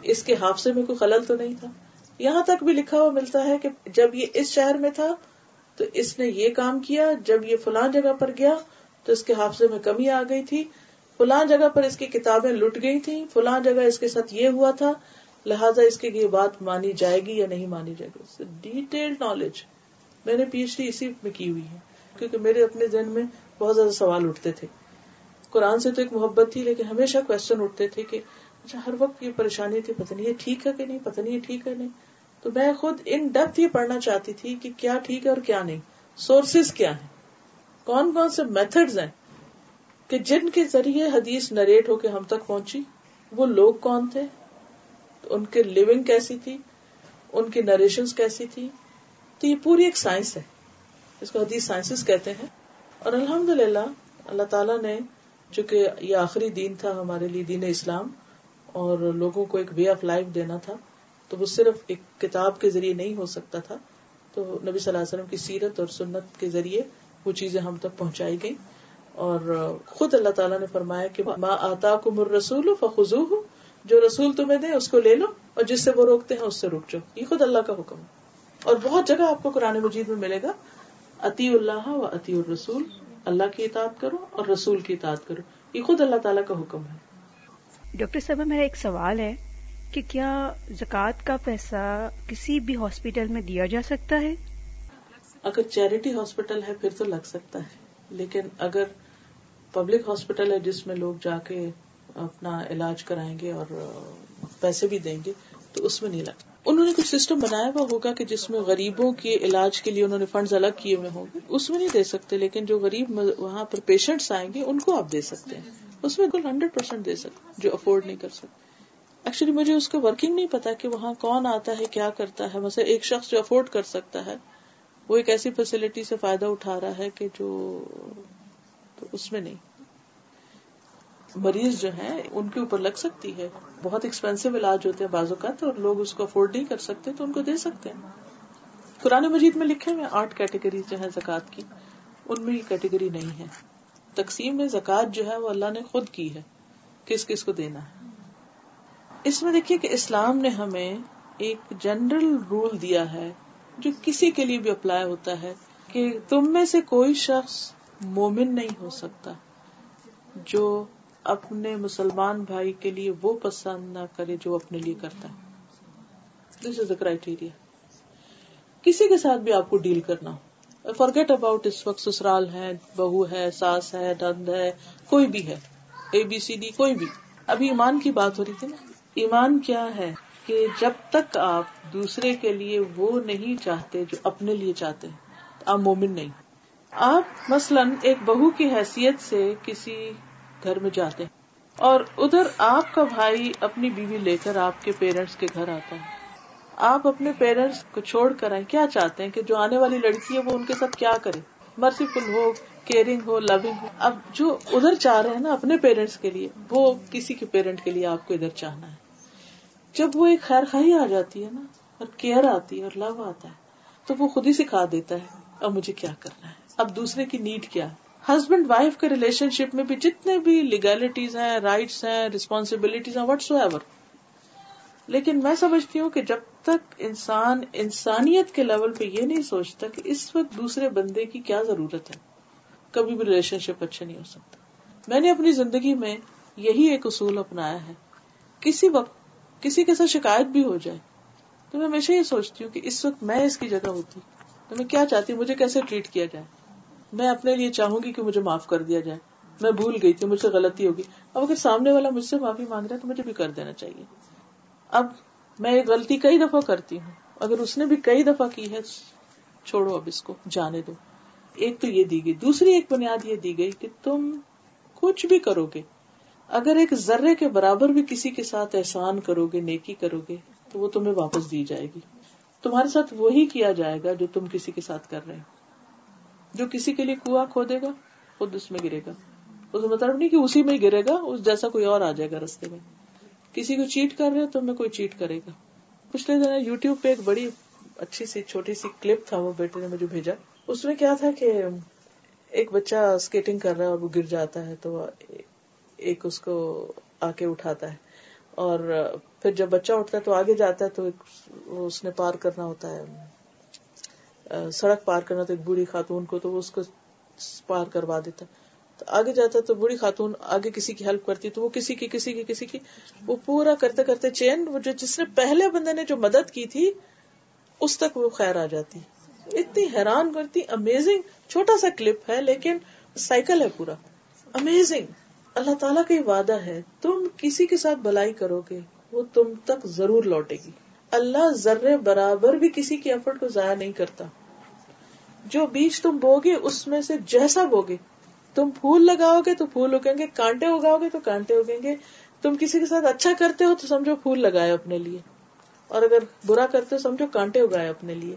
اس کے حادثے میں کوئی خلل تو نہیں تھا؟ یہاں تک بھی لکھا ہوا ملتا ہے کہ جب یہ اس شہر میں تھا تو اس نے یہ کام کیا، جب یہ فلان جگہ پر گیا تو اس کے حافظے میں کمی آ گئی تھی۔ فلان جگہ پر اس کی کتابیں لٹ گئی تھی فلان جگہ اس کے ساتھ یہ ہوا تھا، لہٰذا اس کی یہ بات مانی جائے گی یا نہیں مانی جائے گی؟ ڈیٹیل نالج میں نے پی ایچ ڈی اسی میں کی ہوئی ہے، کیونکہ میرے اپنے ذہن میں بہت زیادہ سوال اٹھتے تھے۔ قرآن سے تو ایک محبت تھی، لیکن ہمیشہ کوشچن اٹھتے تھے کہ اچھا ہر وقت یہ پریشانی تھی، پتہ نہیں یہ ٹھیک ہے کہ نہیں، پتہ نہیں یہ ٹھیک ہے نہیں۔ تو میں خود ان ڈیپتھ یہ پڑھنا چاہتی تھی کہ کیا ٹھیک ہے اور کیا نہیں۔ سورسز کیا ہیں؟ کون کون سے میتھڈز ہیں کہ جن کے ذریعے حدیث نریٹ ہو کے ہم تک پہنچی؟ وہ لوگ کون تھے؟ ان کے لیونگ کیسی تھی؟ ان کی نریشن کیسی تھی؟ تو یہ پوری ایک سائنس ہے۔ اس کو حدیث سائنس کہتے ہیں۔ اور الحمد للہ اللہ تعالیٰ نے چونکہ یہ آخری دین تھا ہمارے لیے دین اسلام، اور لوگوں کو ایک وے آف لائف دینا تھا، تو وہ صرف ایک کتاب کے ذریعے نہیں ہو سکتا تھا۔ تو نبی صلی اللہ علیہ وسلم کی سیرت اور سنت کے ذریعے وہ چیزیں ہم تک پہنچائی گئی اور خود اللہ تعالیٰ نے فرمایا کہ ماں آتا کو مر رسول فخو جو رسول تمہیں دے اس کو لے لو، اور جس سے وہ روکتے ہیں اس سے رک جاؤ۔ یہ خود اللہ کا حکم ہے۔ اور بہت جگہ آپ کو قرآن مجید میں ملے گا عطی اللہ و عطی الرسول۔ اللہ کی اطاعت کرو اور رسول کی اطاعت کرو۔ یہ خود اللہ تعالیٰ کا حکم ہے۔ ڈاکٹر صاحب میرا ایک سوال ہے کہ کیا زکوٰۃ کا پیسہ کسی بھی ہاسپٹل میں دیا جا سکتا ہے؟ اگر چیریٹی ہاسپٹل ہے پھر تو لگ سکتا ہے۔ لیکن اگر پبلک ہاسپٹل ہے جس میں لوگ جا کے اپنا علاج کرائیں گے اور پیسے بھی دیں گے تو اس میں نہیں لگتا۔ انہوں نے کچھ سسٹم بنایا ہوا ہوگا کہ جس میں غریبوں کے علاج کے لیے انہوں نے فنڈز الگ کیے ہوئے ہوں گے؟ اس میں نہیں دے سکتے، لیکن جو غریب وہاں پر پیشنٹس آئیں گے، ان کو آپ دے سکتے ہیں۔ اس میں کل ہنڈریڈ پرسینٹ دے سکتے جو افورڈ نہیں کر سکتے۔ ایکچولی مجھے اس کا ورکنگ نہیں پتا کہ وہاں کون آتا ہے، کیا کرتا ہے۔ مثلا ایک شخص جو افورڈ کر سکتا ہے، وہ ایک ایسی فیسلٹی سے فائدہ اٹھا رہا ہے کہ جو تو اس میں نہیں۔ مریض جو ہیں، ان کے اوپر لگ سکتی ہے۔ بہت ایکسپینسو علاج ہوتے ہیں بازو کا تو لوگ اس کو افورڈ نہیں کر سکتے، تو ان کو دے سکتے ہیں۔ قرآن مجید میں لکھے ہوئے آٹھ کیٹیگری جو ہے زکوات کی۔ ان میں یہ کیٹیگری نہیں ہے۔ تقسیم میں زکوات جو ہے، وہ اللہ نے خود کی ہے۔ کس کس کو دینا ہے؟ اس میں دیکھیے کہ اسلام نے ہمیں ایک جنرل رول دیا ہے، جو کسی کے لیے بھی اپلائی ہوتا ہے کہ تم میں سے کوئی شخص مومن نہیں ہو سکتا جو اپنے مسلمان بھائی کے لیے وہ پسند نہ کرے جو اپنے لیے کرتا ہے۔ دس از دا کرائٹیریا کسی کے ساتھ بھی آپ کو ڈیل کرنا ہو۔ فارگیٹ اباؤٹ اس وقت سسرال ہے، بہو ہے، ساس ہے نند ہے، کوئی بھی ہے۔ اے بی سی ڈی کوئی بھی۔ ابھی ایمان کی بات ہو رہی تھی نا؟ ایمان کیا ہے کہ جب تک آپ دوسرے کے لیے وہ نہیں چاہتے جو اپنے لیے چاہتے ہیں، آپ مومن نہیں۔ آپ مثلاً ایک بہو کی حیثیت سے کسی گھر میں جاتے ہیں۔ اور ادھر آپ کا بھائی اپنی بیوی لے کر آپ کے پیرنٹس کے گھر آتا ہے۔ آپ اپنے پیرنٹس کو چھوڑ کر آئے کیا چاہتے ہیں کہ جو آنے والی لڑکی ہے وہ ان کے ساتھ کیا کرے؟ مرسیفل ہو کیئرنگ ہو لونگ ہو۔ اب جو ادھر چاہ رہے ہیں نا اپنے پیرنٹس کے لیے، وہ کسی کے پیرنٹ کے لیے آپ کو ادھر چاہنا ہے۔ جب وہ ایک خیر خائی آ جاتی ہے نا اور کیئر آتی ہے اور لو آتا ہے، تو وہ خود ہی سکھا دیتا ہے، اب مجھے کیا کرنا ہے؟ اب دوسرے کی نیڈ کیا ہے؟ ہسبینڈ وائف کے ریلیشن شپ میں بھی جتنے بھی لیگلٹیز ہیں رائٹس ہیں ریسپانسبلٹیز ہیں وٹس ایور لیکن میں سمجھتی ہوں کہ جب تک انسان انسانیت کے لیول پہ یہ نہیں سوچتا کہ اس وقت دوسرے بندے کی کیا ضرورت ہے، کبھی بھی ریلیشن شپ اچھا نہیں ہو سکتا۔ میں نے اپنی زندگی میں یہی ایک اصول اپنایا ہے، کسی وقت کسی کے ساتھ شکایت بھی ہو جائے تو میں ہمیشہ یہ سوچتی ہوں کہ اس وقت میں اس کی جگہ ہوتی، تو میں کیا چاہتی ہوں، مجھے کیسے ٹریٹ کیا جائے؟ میں اپنے لیے چاہوں گی کہ مجھے معاف کر دیا جائے۔ میں بھول گئی تھی، مجھ سے غلطی ہوگی اب اگر سامنے والا مجھ سے معافی مانگ رہا ہے تو مجھے بھی کر دینا چاہیے۔ اب میں ایک غلطی کئی دفعہ کرتی ہوں۔ اگر اس نے بھی کئی دفعہ کی ہے، چھوڑو اب اس کو، جانے دو۔ ایک تو یہ دی گئی۔ دوسری ایک بنیاد یہ دی گئی کہ تم کچھ بھی کرو گے۔ اگر ایک ذرے کے برابر بھی کسی کے ساتھ احسان کرو گے، نیکی کرو گے، تو وہ تمہیں واپس دی جائے گی۔ تمہارے ساتھ وہی کیا جائے گا جو تم کسی کے ساتھ کر رہے ہو۔ جو کسی کے لیے کنواں کھودے گا، خود اس میں گرے گا۔ اس مطلب نہیں کہ اسی میں گرے گا، اس جیسا کوئی اور آ جائے گا رستے میں۔ کسی کو چیٹ کر رہے تو میں کوئی چیٹ کرے گا۔ پچھلے دن یو ٹیوب پہ ایک بڑی اچھی سی، چھوٹی سی کلپ تھا، وہ بیٹے نے مجھے بھیجا۔ اس میں کیا تھا کہ ایک بچہ اسکیٹنگ کر رہا ہے اور وہ گر جاتا ہے، تو ایک اس کو آ کے اٹھاتا ہے۔ اور پھر جب بچہ اٹھتا ہے تو آگے جاتا ہے تو اس نے پار کرنا ہوتا ہے۔ سڑک پار کرنا تو ایک بوڑھی خاتون کو تو وہ اس کو پار کروا دیتا تو آگے جاتا تو بوڑھی خاتون آگے کسی کی ہیلپ کرتی تو وہ کسی کی کسی کی کسی کی۔ وہ پورا کرتے کرتے چین، وہ جو جس نے پہلے بندے نے جو مدد کی تھی، اس تک وہ خیر آ جاتی۔ اتنی حیران کرتی امیزنگ چھوٹا سا کلپ ہے، لیکن سائیکل ہے پورا۔ امیزنگ اللہ تعالیٰ کا وعدہ ہے، تم کسی کے ساتھ بلائی کرو گے، وہ تم تک ضرور لوٹے گی۔ اللہ ذرے برابر بھی کسی کی ایفرٹ کو ضائع نہیں کرتا۔ جو بیج تم بو گے اس میں سے جیسا بوگے۔ تم پھول لگاؤ گے تو پھول اگیں گے، کانٹے اگاؤ گے تو کانٹے اگیں گے۔ تم کسی کے ساتھ اچھا کرتے ہو تو سمجھو پھول لگائے اپنے لیے۔ اور اگر برا کرتے ہو سمجھو کانٹے اگائے اپنے لیے۔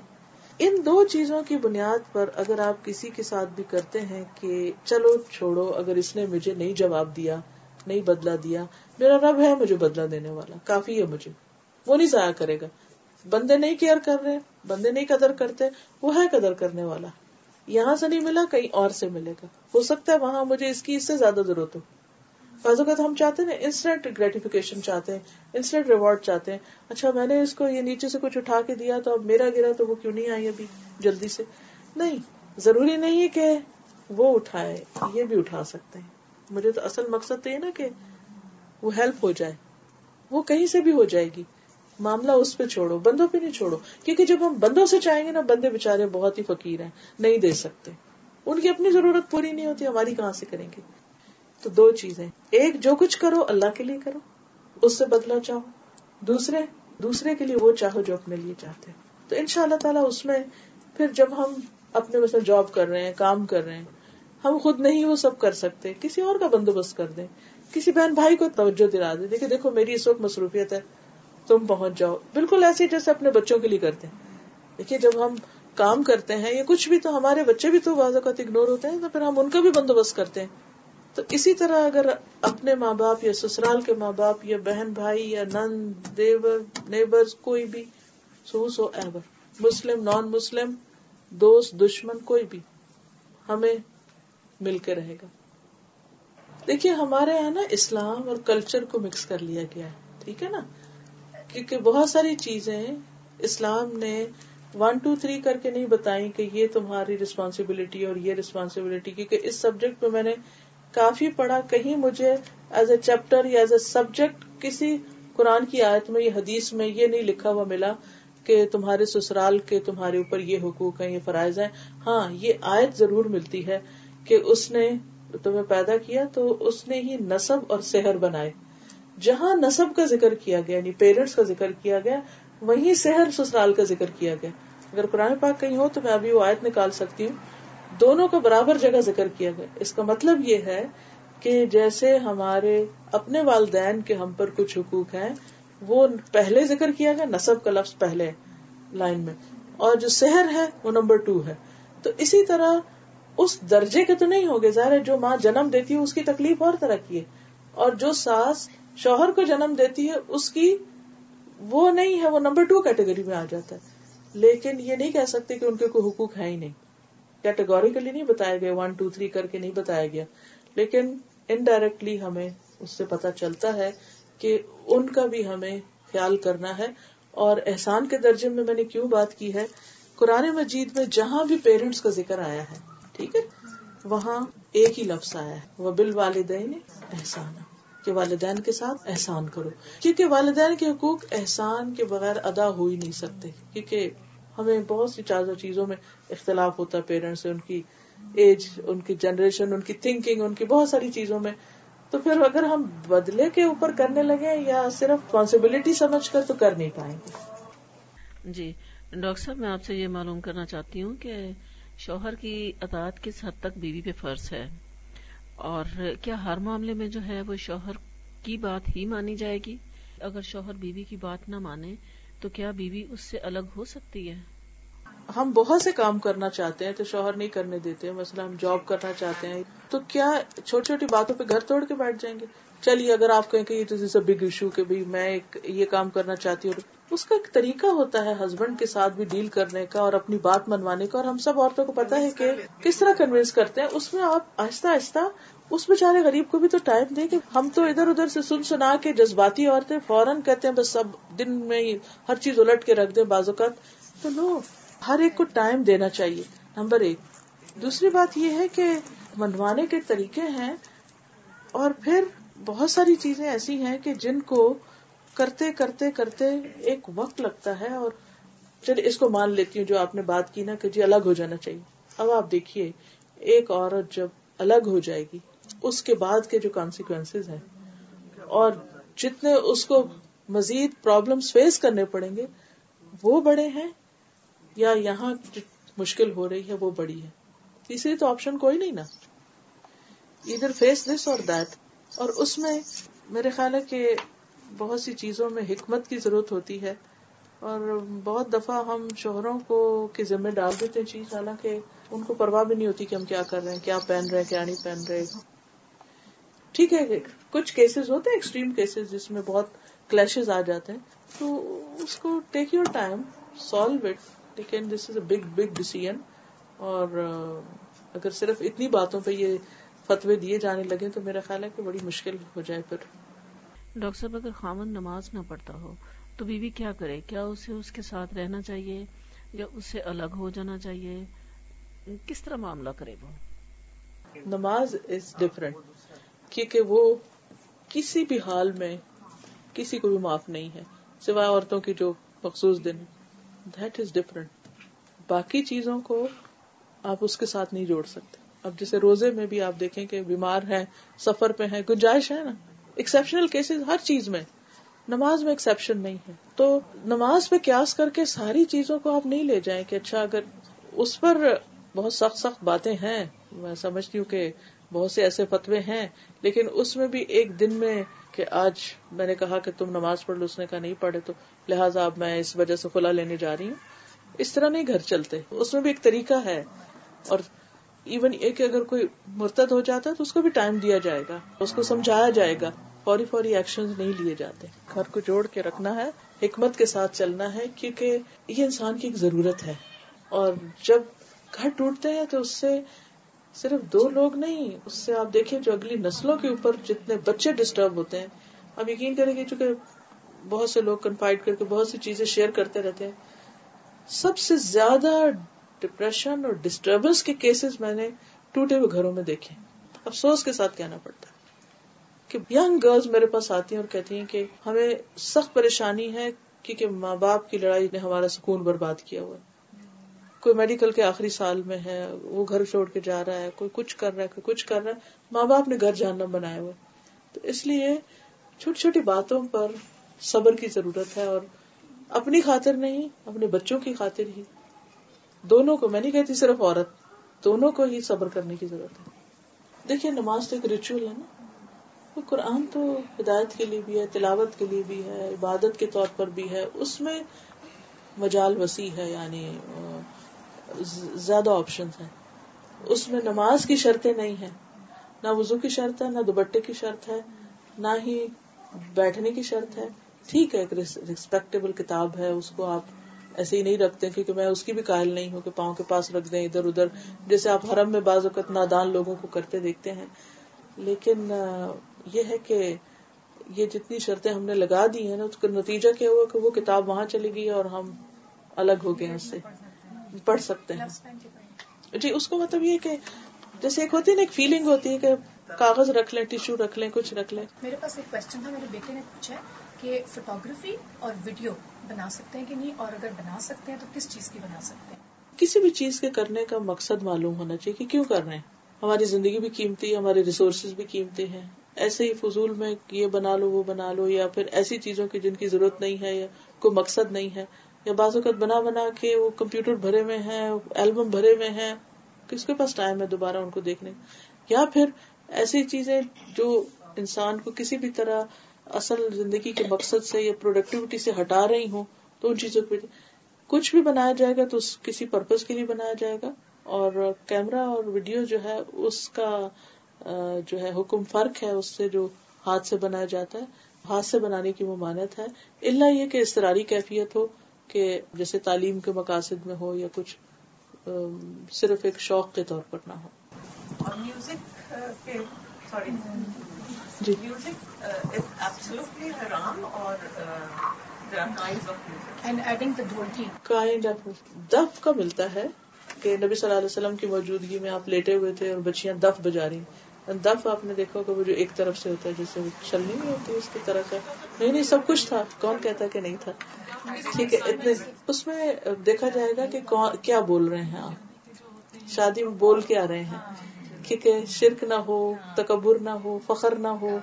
ان دو چیزوں کی بنیاد پر اگر آپ کسی کے ساتھ بھی کرتے ہیں کہ چلو چھوڑو، اگر اس نے مجھے نہیں جواب دیا، نہیں بدلا دیا، میرا رب ہے مجھے بدلا دینے والا، کافی ہے مجھے، وہ نہیں ضائع کرے گا۔ بندے نہیں کیئر کر رہے، بندے نہیں قدر کرتے، وہ ہے قدر کرنے والا۔ یہاں سے نہیں ملا، کہیں اور سے ملے گا۔ ہو سکتا ہے وہاں مجھے اس کی اس سے زیادہ ضرورت ہو۔ اوقات ہم چاہتے ہیں انسٹنٹ گریٹیفیکیشن چاہتے ہیں انسٹنٹ ریوارڈ چاہتے ہیں۔ اچھا میں نے اس کو یہ نیچے سے کچھ اٹھا کے دیا تو اب میرا گرا تو وہ کیوں نہیں آئی ابھی جلدی سے؟ نہیں، ضروری نہیں ہے کہ وہ اٹھائے، یہ بھی اٹھا سکتے ہیں۔ مجھے تو اصل مقصد تو یہ نا کہ وہ ہیلپ ہو جائے۔ وہ کہیں سے بھی ہو جائے گی۔ معاملہ اس پہ چھوڑو، بندوں پہ نہیں چھوڑو، کیونکہ جب ہم بندوں سے چاہیں گے نا، بندے بےچارے بہت ہی فقیر ہیں، نہیں دے سکتے۔ ان کی اپنی ضرورت پوری نہیں ہوتی، ہماری کہاں سے کریں گے؟ تو دو چیزیں۔ ایک، جو کچھ کرو، اللہ کے لیے کرو، اس سے بدلا چاہو۔ دوسرے دوسرے کے لیے وہ چاہو جو اپنے لیے چاہتے تو ان شاء اللہ تعالیٰ اس میں پھر جب ہم اپنے مثلا جاب کر رہے ہیں، کام کر رہے ہیں، ہم خود نہیں وہ سب کر سکتے۔ کسی اور کا بندوبست کر دیں۔ کسی بہن بھائی کو توجہ دلا دیں۔ دیکھیں، دیکھو، میری اس وقت مصروفیت ہے۔ تم پہنچ جاؤ۔ بالکل ایسے جیسے اپنے بچوں کے لیے کرتے ہیں۔ دیکھیے، جب ہم کام کرتے ہیں یا کچھ بھی، تو ہمارے بچے بھی تو بعض اوقات اگنور ہوتے ہیں، تو پھر ہم ان کا بھی بندوبست کرتے ہیں۔ تو اسی طرح اگر اپنے ماں باپ یا سسرال کے ماں باپ یا بہن بھائی یا نند، دیور، نیبر، کوئی بھی سو سو ایور، مسلم نان مسلم دوست، دشمن، کوئی بھی، ہمیں مل کے رہے گا۔ دیکھیے، ہمارے یہاں نا اسلام اور کلچر کو مکس کر لیا گیا ہے۔ ٹھیک ہے نا؟ کیونکہ بہت ساری چیزیں اسلام نے ون ٹو تھری کر کے نہیں بتائی کہ یہ تمہاری ریسپانسبلٹی اور یہ ریسپانسبلٹی کیونکہ اس سبجیکٹ میں میں نے کافی پڑھا، کہیں مجھے ایز اے چیپٹر یا ایز اے سبجیکٹ کسی قرآن کی آیت میں یا حدیث میں یہ نہیں لکھا ہوا ملا کہ تمہارے سسرال کے تمہارے اوپر یہ حقوق ہیں، یہ فرائض ہیں۔ ہاں یہ آیت ضرور ملتی ہے کہ اس نے تمہیں پیدا کیا تو اس نے ہی نصب اور سحر بنائے۔ جہاں نصب کا ذکر کیا گیا یعنی پیرنٹس کا ذکر کیا گیا، وہیں سحر سسرال کا ذکر کیا گیا۔ اگر قرآن پاک کہیں ہو تو میں ابھی وہ آیت نکال سکتی ہوں۔ دونوں کا برابر جگہ ذکر کیا گیا۔ اس کا مطلب یہ ہے کہ جیسے ہمارے اپنے والدین کے ہم پر کچھ حقوق ہیں، وہ پہلے ذکر کیا گیا، نصب کا لفظ پہلے لائن میں۔ اور جو سحر ہے، وہ نمبر ٹو ہے۔ تو اسی طرح اس درجے کے تو نہیں ہوگے، ظاہر جو ماں جنم دیتی ہے، اس کی تکلیف اور طرح کی ہے۔ اور جو ساس شوہر کو جنم دیتی ہے، اس کی وہ نہیں ہے، وہ نمبر ٹو کیٹیگری میں آ جاتا ہے۔ لیکن یہ نہیں کہہ سکتے کہ ان کے کوئی حقوق ہے ہی نہیں۔ کیٹیگوریکلی نہیں بتایا گیا ون ٹو تھری کر کے نہیں بتایا گیا۔ لیکن انڈائریکٹلی ہمیں اس سے پتا چلتا ہے کہ ان کا بھی ہمیں خیال کرنا ہے۔ اور احسان کے درجے میں میں نے کیوں بات کی ہے؟ قرآن مجید میں جہاں بھی پیرنٹس کا ذکر آیا ہے، ٹھیک ہے؟ وہاں ایک ہی لفظ آیا ہے وہ بال والدین احسان۔ کہ والدین کے ساتھ احسان کرو۔ کیونکہ والدین کے حقوق احسان کے بغیر ادا ہو ہی نہیں سکتے۔ کیونکہ ہمیں بہت سی چیزوں میں اختلاف ہوتا ہے، پیرنٹس سے ان کی ایج، ان کی جنریشن، ان کی تھنکنگ ان کی بہت ساری چیزوں میں۔ تو پھر اگر ہم بدلے کے اوپر کرنے لگے یا صرف ریسپانسبلٹی سمجھ کر تو کر نہیں پائیں گے۔ جی ڈاکٹر صاحب، میں آپ سے یہ معلوم کرنا چاہتی ہوں کہ شوہر کی اطاعت کس حد تک بیوی پہ فرض ہے؟ اور کیا ہر معاملے میں جو ہے وہ شوہر کی بات ہی مانی جائے گی؟ اگر شوہر بیوی کی بات نہ مانے، تو کیا بیوی اس سے الگ ہو سکتی ہے؟ ہم بہت سے کام کرنا چاہتے ہیں تو شوہر نہیں کرنے دیتے، مثلا ہم جاب کرنا چاہتے ہیں، تو کیا چھوٹی چھوٹی باتوں پہ گھر توڑ کے بیٹھ جائیں گے؟ چلیے، اگر آپ کہیں کہ یہ بگ ایشو کہ میں یہ کام کرنا چاہتی ہوں اس کا ایک طریقہ ہوتا ہے ہسبینڈ کے ساتھ بھی ڈیل کرنے کا اور اپنی بات منوانے کا اور ہم سب عورتوں کو پتا ہے کہ کس طرح کنوینس کرتے ہیں۔ اس میں آپ آہستہ آہستہ، اس بیچارے غریب کو بھی تو ٹائم دیں کہ ہم تو ادھر ادھر سے سن سنا کے جذباتی عورتیں فوراً کہتے ہیں، بس سب دن میں ہر چیز الٹ کے رکھ دیں بازوقت تو لو، ہر ایک کو ٹائم دینا چاہیے نمبر ایک۔ دوسری بات یہ ہے کہ منوانے کے طریقے ہیں اور پھر بہت ساری چیزیں ایسی ہیں کہ جن کو کرتے کرتے کرتے ایک وقت لگتا ہے اور چلیے اس کو مان لیتی ہوں جو آپ نے بات کی نا کہ جی الگ ہو جانا چاہیے۔ اب آپ دیکھیے، ایک عورت جب الگ ہو جائے گی، اس کے بعد کے جو کانسیکوینس ہیں اور جتنے اس کو مزید پرابلم فیس کرنے پڑیں گے، وہ بڑے ہیں یا یہاں مشکل ہو رہی ہے وہ بڑی ہے۔ تیسری تو آپشن کوئی نہیں نا۔ ادھر فیس دس اور دیٹ اور اس میں میرے خیال ہے کہ بہت سی چیزوں میں حکمت کی ضرورت ہوتی ہے اور بہت دفعہ ہم شوہروں کو کے ذمہ ڈال دیتے ہیں چیز، حالانکہ ان کو پرواہ بھی نہیں ہوتی کہ ہم کیا کر رہے ہیں، کیا پہن رہے ہیں، کیا نہیں پہن رہے۔ ٹھیک ہے، کچھ کیسز ہوتے ہیں ایکسٹریم کیسز جس میں بہت کلیشز آ جاتے ہیں۔ تو اس کو take your time solve it لیکن this is a big big ڈیسیژ اور اگر صرف اتنی باتوں پہ یہ فتوے دیے جانے لگے تو میرا خیال ہے کہ بڑی مشکل ہو جائے پھر۔ ڈاکٹر صاحب اگر خامن نماز نہ پڑھتا ہو تو بیوی کیا کرے؟ کیا اسے اس کے ساتھ رہنا چاہیے یا اس سے الگ ہو جانا چاہیے؟ کس طرح معاملہ کرے وہ؟ نماز از ڈفرینٹ کیونکہ وہ کسی بھی حال میں کسی کو بھی معاف نہیں ہے سوائے عورتوں کی جو مخصوص دن دیٹ از ڈفرنٹ باقی چیزوں کو آپ اس کے ساتھ نہیں جوڑ سکتے۔ اب جیسے روزے میں بھی آپ دیکھیں کہ بیمار ہیں، سفر پہ ہیں، گنجائش ہے نا۔ ایکسپشنل کیسز ہر چیز میں۔ نماز میں ایکسپشن نہیں ہے۔ تو نماز پہ قیاس کر کے ساری چیزوں کو آپ نہیں لے جائیں کہ اچھا اگر اس پر بہت سخت سخت باتیں ہیں، میں سمجھتی ہوں کہ بہت سے ایسے فتوے ہیں، لیکن اس میں بھی ایک دن میں کہ آج میں نے کہا کہ تم نماز پڑھ لو، اس نے کہا نہیں پڑھے تو لہٰذا اب میں اس وجہ سے کھلا لینے جا رہی ہوں۔ اس طرح نہیں گھر چلتے۔ اس میں بھی ایک طریقہ ہے اور ایون ایک اگر کوئی مرتد ہو جاتا ہے تو اس کو بھی ٹائم دیا جائے گا، اس کو سمجھایا جائے گا۔ فوری فوری ایکشن نہیں لیے جاتے۔ گھر کو جوڑ کے رکھنا ہے، حکمت کے ساتھ چلنا ہے، کیونکہ یہ انسان کی ایک ضرورت ہے۔ اور جب گھر ٹوٹتے ہیں تو اس سے صرف دو لوگ نہیں، اس سے آپ دیکھیں جو اگلی نسلوں کے اوپر جتنے بچے ڈسٹرب ہوتے ہیں آپ یقین کریں گے چونکہ بہت سے لوگ کنفائڈ کر کے بہت سی چیزیں شیئر کرتے رہتے ہیں۔ سب سے زیادہ ڈپریشن اور ڈسٹربنس کے کیسز میں نے ٹوٹے ہوئے گھروں میں دیکھے۔ افسوس کے ساتھ کہنا پڑتا ہے کہ ینگ گرلز میرے پاس آتی ہیں اور کہتی ہیں کہ ہمیں سخت پریشانی ہے کیونکہ ماں باپ کی لڑائی نے ہمارا سکون برباد کیا ہوا کوئی میڈیکل کے آخری سال میں ہے، وہ گھر چھوڑ کے جا رہا ہے، کوئی کچھ کر رہا ہے، کوئی کچھ کر رہا ہے، ماں باپ نے گھر جاننا بنایا ہوا تو اس لیے چھوٹی چھوٹی باتوں پر صبر کی ضرورت ہے اور اپنی خاطر نہیں، اپنے بچوں کی خاطر ہی۔ دونوں کو میں نہیں کہتی صرف عورت، دونوں کو ہی صبر کرنے کی ضرورت ہے۔ دیکھیے، نماز تو ایک ریچول ہے نا۔ قرآن تو ہدایت کے لیے بھی ہے، تلاوت کے لیے بھی ہے، عبادت کے طور پر بھی ہے۔ اس میں مجال وسیع ہے یعنی زیادہ آپشن ہیں۔ اس میں نماز کی شرطیں نہیں ہیں۔ نہ وضو کی شرط ہے، نہ دوبٹے کی شرط ہے، نہ ہی بیٹھنے کی شرط ہے۔ ٹھیک ہے، ایک ریسپیکٹیبل کتاب ہے، اس کو آپ ایسے ہی نہیں رکھتے کیونکہ میں اس کی بھی قائل نہیں ہوں کہ پاؤں کے پاس رکھ دیں، ادھر ادھر۔ جیسے آپ حرم میں بعض اوقات نادان لوگوں کو کرتے دیکھتے ہیں۔ لیکن یہ ہے کہ یہ جتنی شرطیں ہم نے لگا دی ہیں نا، اس کا نتیجہ کیا ہوا کہ وہ کتاب وہاں چلی گئی اور ہم الگ ہو گئے اس سے۔ پڑھ سکتے ہیں۔ جی اس کو مطلب یہ کہ جیسے ایک ہوتی ہے نا، ایک فیلنگ ہوتی ہے کہ کاغذ رکھ لیں ٹیشو رکھ لیں، کچھ رکھ لیں۔ میرے پاس ایک کوشچن تھا، میرے بیٹے نے پوچھا کہ فوٹوگرافی اور ویڈیو بنا سکتے ہیں کہ نہیں؟ اور اگر بنا سکتے ہیں تو کس چیز کی بنا سکتے ہیں؟ کسی بھی چیز کے کرنے کا مقصد معلوم ہونا چاہیے کہ کیوں کر رہے ہیں؟ ہماری زندگی بھی قیمتی ہے، ہمارے ریسورسز بھی قیمتی ہیں۔ ایسے ہی فضول میں یہ بنا لو، وہ بنا لو، یا پھر ایسی چیزوں کی جن کی ضرورت نہیں ہے یا کوئی مقصد نہیں ہے۔ یا بعض اوقات بنا بنا کے وہ کمپیوٹر بھرے ہوئے ہیں البم بھرے ہوئے ہیں۔ کس کے پاس ٹائم ہے دوبارہ ان کو دیکھنے؟ یا پھر ایسی چیزیں جو انسان کو کسی بھی طرح اصل زندگی کے مقصد سے یا پروڈکٹیوٹی سے ہٹا رہی ہوں تو ان چیزوں پہ کچھ بھی بنایا جائے گا تو کسی پرپز کے لیے بنایا جائے گا اور کیمرا اور ویڈیو جو ہے اس کا جو ہے حکم فرق ہے اس سے جو ہاتھ سے بنایا جاتا ہے، ہاتھ سے بنانے کی ممانت ہے۔ اللہ یہ کہ استراری کیفیت ہو کہ جیسے تعلیم کے مقاصد میں ہو یا کچھ صرف ایک شوق کے طور پر نہ ہو۔ اور میوزک جی۔ حرام اور آف دف کا ملتا ہے کہ نبی صلی اللہ علیہ وسلم کی موجودگی میں آپ لیٹے ہوئے تھے اور بچیاں دف بجا رہی دف آپ نے دیکھا کہ وہ جو ایک طرف سے ہوتا ہے جیسے چلنی نہیں ہوتی اس کی طرح کا نہیں نہیں سب کچھ تھا۔ کون کہتا کہ نہیں تھا؟ ٹھیک ہے اتنے۔ اس میں دیکھا جائے گا کہ کیا بول رہے ہیں آپ؟ شادی میں بول کے آ رہے ہیں۔ کیونکہ شرک نہ ہو تکبر نہ ہو فخر نہ ہو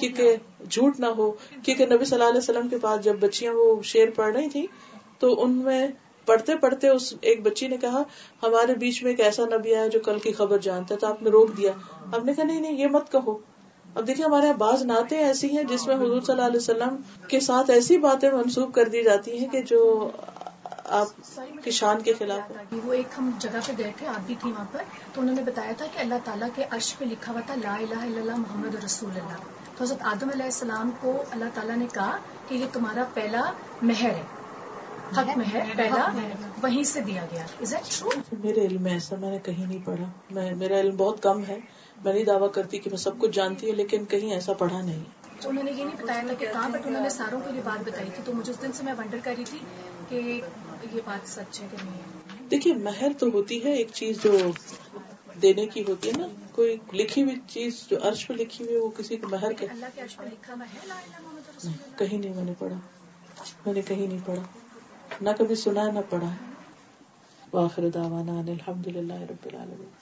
کیونکہ جھوٹ نہ ہو۔ کیونکہ نبی صلی اللہ علیہ وسلم کے پاس جب بچیاں وہ شیر پڑھ رہی تھی تو ان میں پڑھتے پڑھتے اس ایک بچی نے کہا ہمارے بیچ میں ایک ایسا نبی آیا جو کل کی خبر جانتا ہے تو آپ نے روک دیا۔ آپ نے کہا نہیں نہیں یہ مت کہو۔ اب دیکھیے ہمارے یہاں بعض نعتیں ایسی ہیں جس میں حضور صلی اللہ علیہ وسلم کے ساتھ ایسی باتیں منسوخ کر دی جاتی ہیں کہ جو آپ کی شان کے خلاف وہ ایک ہم جگہ پہ گئے تھے آپ بھی تھی وہاں پر۔ تو انہوں نے بتایا تھا کہ اللہ تعالیٰ کے عرش پہ لکھا ہوا تھا لا الہ الا اللہ محمد رسول اللہ۔ تو حضرت آدم علیہ السلام کو اللہ تعالیٰ نے کہا کہ یہ تمہارا پہلا مہر ہے۔ حق مہر پہلا وہیں سے دیا گیا۔ میرے علم میں ایسا میں نے کہیں نہیں پڑھا۔ میرا علم بہت کم ہے۔ میں نہیں دعویٰ کرتی کہ میں سب کچھ جانتی ہوں لیکن کہیں ایسا پڑھا نہیں۔ تو انہوں نے یہ نہیں بتایا تھا کہ کہاں بٹ انہوں نے ساروں کے لیے بات بتائی تھی۔ تو مجھے اس دن سے میں ونڈر کر رہی تھی کہ یہ بات سچ ہے کہ نہیں دیکھیے مہر تو ہوتی ہے ایک چیز جو دینے کی ہوتی ہے نا کوئی لکھی ہوئی چیز جو عرش پہ لکھی ہوئی وہ کسی کو مہر کے کہیں نہیں میں نے پڑھا۔ میں نے کہیں نہیں پڑھا۔ نہ کبھی سنا نہ پڑھا واخر دعوانا ان الحمد للہ رب العالمین۔